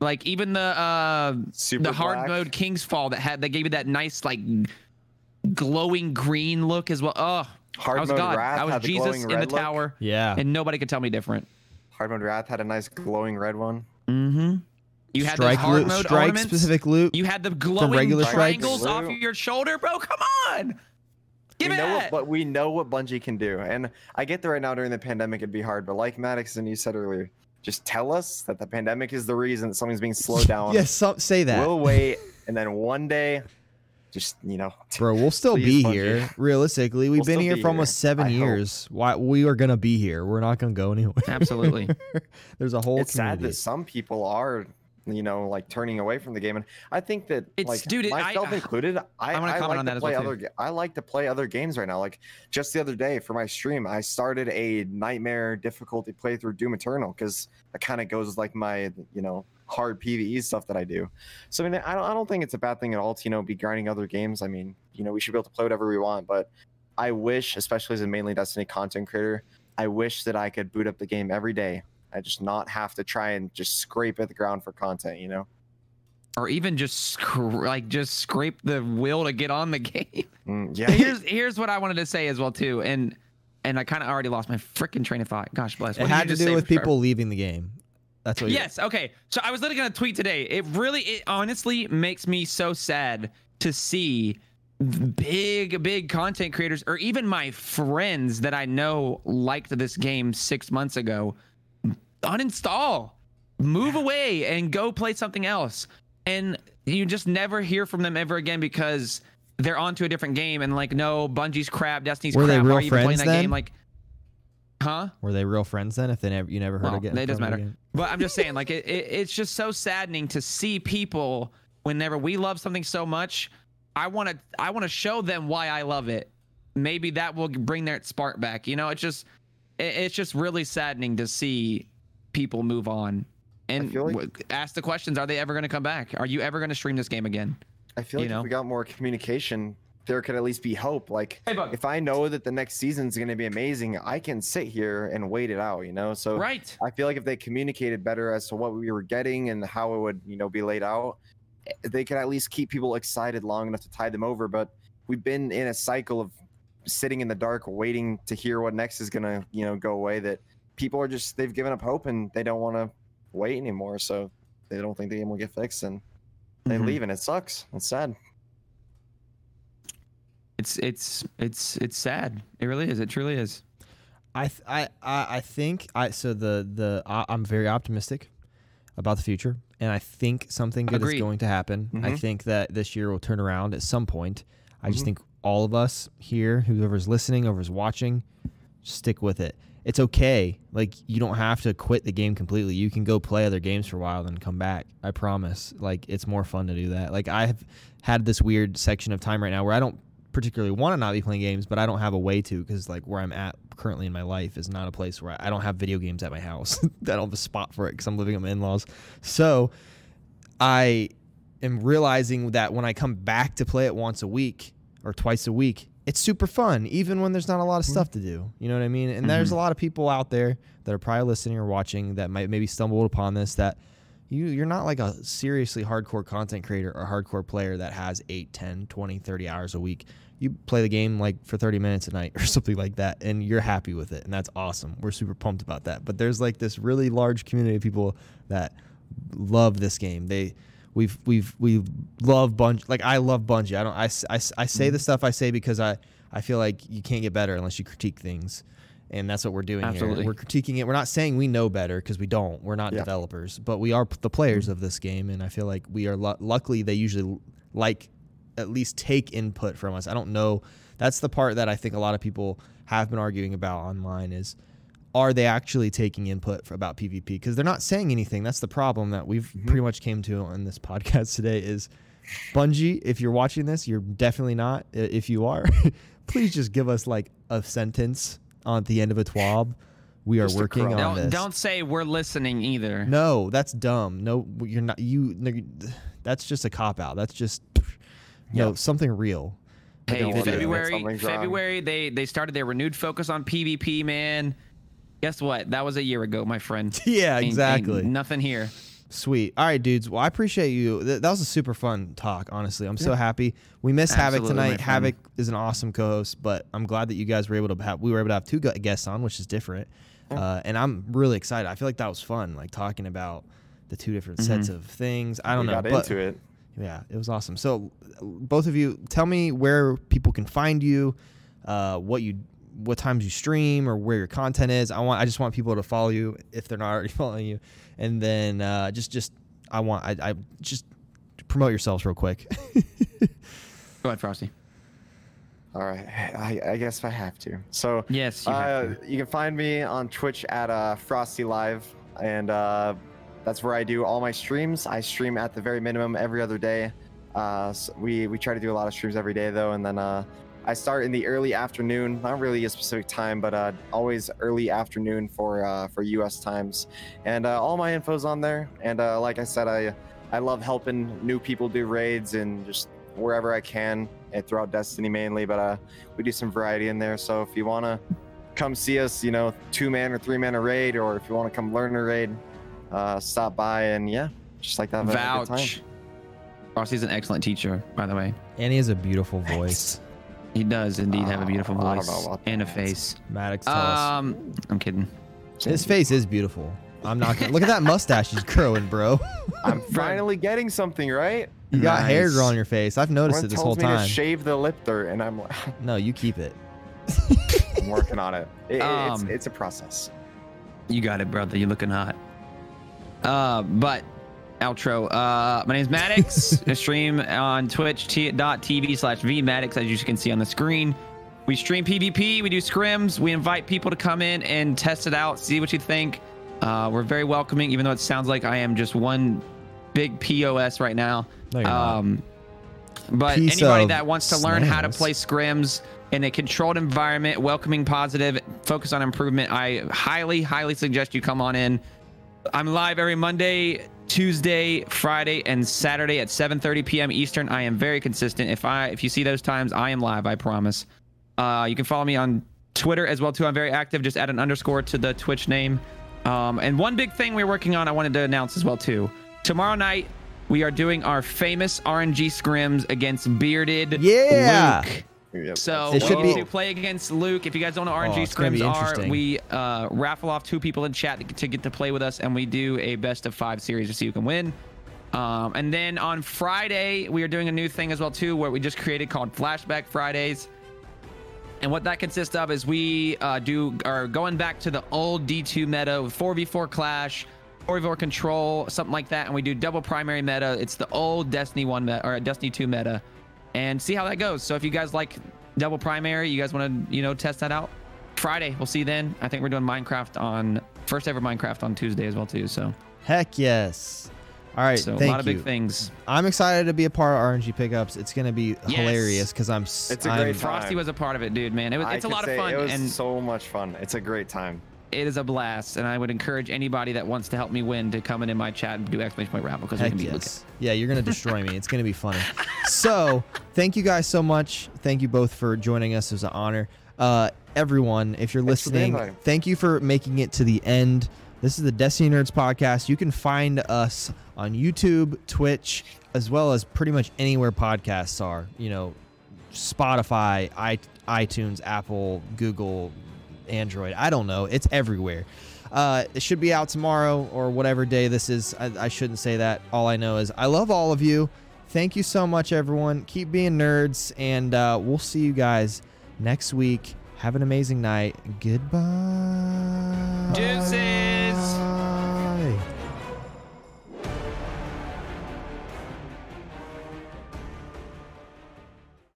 like even the uh Super the hard black. mode King's Fall that had that gave you that nice like glowing green look as well. Oh, Hard I was mode God. Wrath I was had the Jesus in the red look. tower, yeah. and nobody could tell me different. Hard mode Wrath had a nice glowing red one. Mm-hmm. You had strike those hard loot, mode strike ornaments. specific loot. You had the glowing regular strikes. triangles off of your shoulder, bro. Come on, give we know what, but we know what Bungie can do, and I get that right now during the pandemic it'd be hard. But like Maddox and you said earlier, just tell us that the pandemic is the reason that something's being slowed down. yes, some, say that, We'll wait, and then one day, just you know, bro. We'll still be Bungie. here. Realistically, we've We'll been here be for almost seven I hope. years. Why we are gonna be here? We're not gonna go anywhere. Absolutely. There's a whole it's sad that some people are, you know, like turning away from the game, and I think that, It's- like, dude, it- I- myself included, I, I wanna I comment like on to that as play well, other. too. I like to play other games right now. Like just the other day for my stream, I started a nightmare difficulty playthrough Doom Eternal because that kind of goes with like my, you know, hard PVE stuff that I do. So I mean, I don't, I don't think it's a bad thing at all to you know be grinding other games. I mean, you know, we should be able to play whatever we want, but I wish, especially as a mainly Destiny content creator, I wish that I could boot up the game every day. I just not have to try and just scrape at the ground for content, you know? or even just scr- like just scrape the will to get on the game. Mm, yeah. here's here's what I wanted to say as well too, and and I kind of already lost my freaking train of thought. Gosh bless. it What did had to do say, with Trevor? people leaving the game. That's what. you- Yes. Okay. So I was literally gonna tweet today. It really, it honestly makes me so sad to see big, big content creators, or even my friends that I know liked this game six months ago, uninstall, move away, and go play something else. And you just never hear from them ever again because they're onto a different game. And like, no, Bungie's crap, Destiny's Were they crap. Why real are you even playing friends that then? game? Like, huh? Were they real friends then? If they never, you never heard Well, again. it doesn't matter. again? But I'm just saying, like, it, it, it's just so saddening to see people whenever we love something so much. I want to, I want to show them why I love it. Maybe that will bring their spark back. You know, it's just, it, it's just really saddening to see people move on and like- w- ask the questions: Are they ever going to come back? Are you ever going to stream this game again? I feel you like know? if we got more communication, there could at least be hope. Like, Hey, bud. if I know that the next season's going to be amazing, I can sit here and wait it out, you know? So Right. I feel like if they communicated better as to what we were getting and how it would, you know, be laid out, they could at least keep people excited long enough to tide them over. But we've been in a cycle of sitting in the dark, waiting to hear what next is gonna, you know, go away. That people are just they've given up hope and they don't want to wait anymore. So they don't think the game will get fixed and they Mhm. leave, and it sucks. It's sad. It's it's it's it's sad. It really is. It truly is. I, th- I, I, I think I. So the the I, I'm very optimistic about the future, and I think something good Agreed. is going to happen. I Mhm. think that this year will turn around at some point. I just Mhm. think all of us here, whoever's listening, whoever's watching, stick with it. It's okay. Like you don't have to quit the game completely. You can go play other games for a while and come back. I promise. Like it's more fun to do that. Like I have had this weird section of time right now where I don't particularly want to not be playing games, but I don't have a way to because like where I'm at currently in my life is not a place where I, I don't have video games at my house. I don't have a spot for it because I'm living with my in-laws. So I am realizing that when I come back to play it once a week or twice a week, it's super fun, even when there's not a lot of mm-hmm. stuff to do. You know what I mean? And there's mm-hmm. a lot of people out there that are probably listening or watching that might maybe stumbled upon this that you you're not like a seriously hardcore content creator or hardcore player that has 8 10 20 30 hours a week. You play the game like for 30 minutes a night or something like that and you're happy with it and that's awesome. We're super pumped about that. But there's like this really large community of people that love this game. They we've we've we love bungie like i love bungie i don't I, I, I say the mm. stuff i say because i i feel like you can't get better unless you critique things. And that's what we're doing Absolutely. here we're critiquing it. We're not saying we know better because we don't. We're not Yeah. developers but we are the players mm. of this game and i feel like we are lu- luckily they usually like at least take input from us. I don't know. That's the part that i think a lot of people have been arguing about online is are they actually taking input for, about PvP? Because they're not saying anything. That's the problem that we've mm-hmm. pretty much came to on this podcast today. Is Bungie? If you're watching this, you're definitely not. If you are, please just give us like a sentence on the end of a twab We are Just working on Don't, this. don't say we're listening either. No, that's dumb. No, you're not. You. no, you- That's just a cop out. That's just no Yep. something real. Hey, don't wanna admit February, wrong. February, they they started their renewed focus on PvP, man. Guess what? That was a year ago, my friend. Yeah, Ain't- ain't exactly. nothing here. Sweet. All right, dudes. Well, I appreciate you. Th- that was a super fun talk. Honestly, I'm so happy. We missed Havoc Absolutely, my tonight. Havoc is an awesome co-host, but I'm glad that you guys were able to have. We were able to have two guests on, which is different. Uh, and I'm really excited. I feel like that was fun, like talking about the two different sets Mm-hmm. of things. I don't we know, got but into it. yeah, it was awesome. So, both of you, tell me where people can find you, uh, what you, what times you stream, or where your content is. I want, I just want people to follow you if they're not already following you, and then uh, just, just, I want, I, I just promote yourselves real quick. Go ahead, Frostee. All right, I, I guess I have to. So Yes, you uh, you can find me on Twitch at uh, Frostee Live, and uh, that's where I do all my streams. I stream at the very minimum every other day. Uh, so we we try to do a lot of streams every day though, and then uh, I start in the early afternoon. Not really a specific time, but uh, always early afternoon for uh, for U.S. times. And uh, all my info's on there. And uh, like I said, I I love helping new people do raids and just wherever I can and throughout Destiny mainly. But uh, we do some variety in there. So if you want to come see us, you know, two man or three man a raid, or if you want to come learn a raid, uh, stop by and yeah, just like that. have a good time. Vouch. Frostee's an excellent teacher, by the way. and he has a beautiful voice. He does indeed have a beautiful I don't voice know about and a that. face. Maddox, tell us. Um, I'm kidding. His face is beautiful. I'm not gonna look at that mustache he's growing, bro. I'm finally getting something right. You got hair Nice. growing on your face. I've noticed Everyone it this tells whole me time. to shave the lip dirt, and I'm like, No, you keep it. I'm working on it. It- it's, Um, it's a process. You got it, brother. You're looking hot. Uh, but outro. Uh, my name's Maddox. I stream on Twitch t- dot TV slash vmaddox, as you can see on the screen. We stream PvP. We do scrims. We invite people to come in and test it out, see what you think. Uh, we're very welcoming, even though it sounds like I am just one big POS right now. No, um, but Piece anybody that wants to learn how to play scrims in a controlled environment, welcoming, positive, focus on improvement, I highly, highly suggest you come on in. I'm live every Monday, Tuesday, Friday, and Saturday at 7:30 p.m. Eastern. I am very consistent. If I if you see those times, I am live. I promise. Uh, you can follow me on Twitter as well too. I'm very active. Just add an underscore to the Twitch name. Um, and one big thing we're working on, I wanted to announce as well too. Tomorrow night, we are doing our famous RNG scrims against bearded Yeah. Luke. Yep, So It we should need be- to play against Luke. If you guys don't know what Oh, RNG it's gonna be scrims are, we uh, raffle off two people in chat to get to play with us, and we do a best of five series to see who can win. Um, and then on Friday, we are doing a new thing as well too, where we just created called Flashback Fridays. And what that consists of is we uh, do are going back to the old D2 meta, 4v4 clash, 4v4 control, something like that, and we do double primary meta. It's the old Destiny 1 meta or Destiny 2 meta, and see how that goes. So if you guys like double primary, you guys want to you know test that out. Friday, we'll see you then. I think we're doing Minecraft on first ever Minecraft on Tuesday as well too. So Heck yes. All right, so a thank lot of you. big things. I'm excited to be a part of RNG pickups. It's gonna be Yes. hilarious because I'm. s- It's a I'm- great time. Frostee was a part of it, dude. Man, it was, it's a lot of fun It was and so much fun. It's a great time. It is a blast. And I would encourage anybody that wants to help me win to come in in my chat and do exclamation point raffle because we Heck can be yes. Yeah, you're gonna destroy me. It's gonna be funny. So, thank you guys so much. Thank you both for joining us. It was an honor. Uh, everyone, if you're Thanks for the listening, thank you for making it to the end. This is the Destiny Nerds podcast. You can find us on YouTube, Twitch, as well as pretty much anywhere podcasts are. You know, Spotify, i iTunes, Apple, Google, Android. I don't know. It's everywhere. Uh, it should be out tomorrow or whatever day this is. I, I shouldn't say that. All I know is I love all of you. Thank you so much, everyone. Keep being nerds, and uh, we'll see you guys next week. Have an amazing night. Goodbye. Deuces.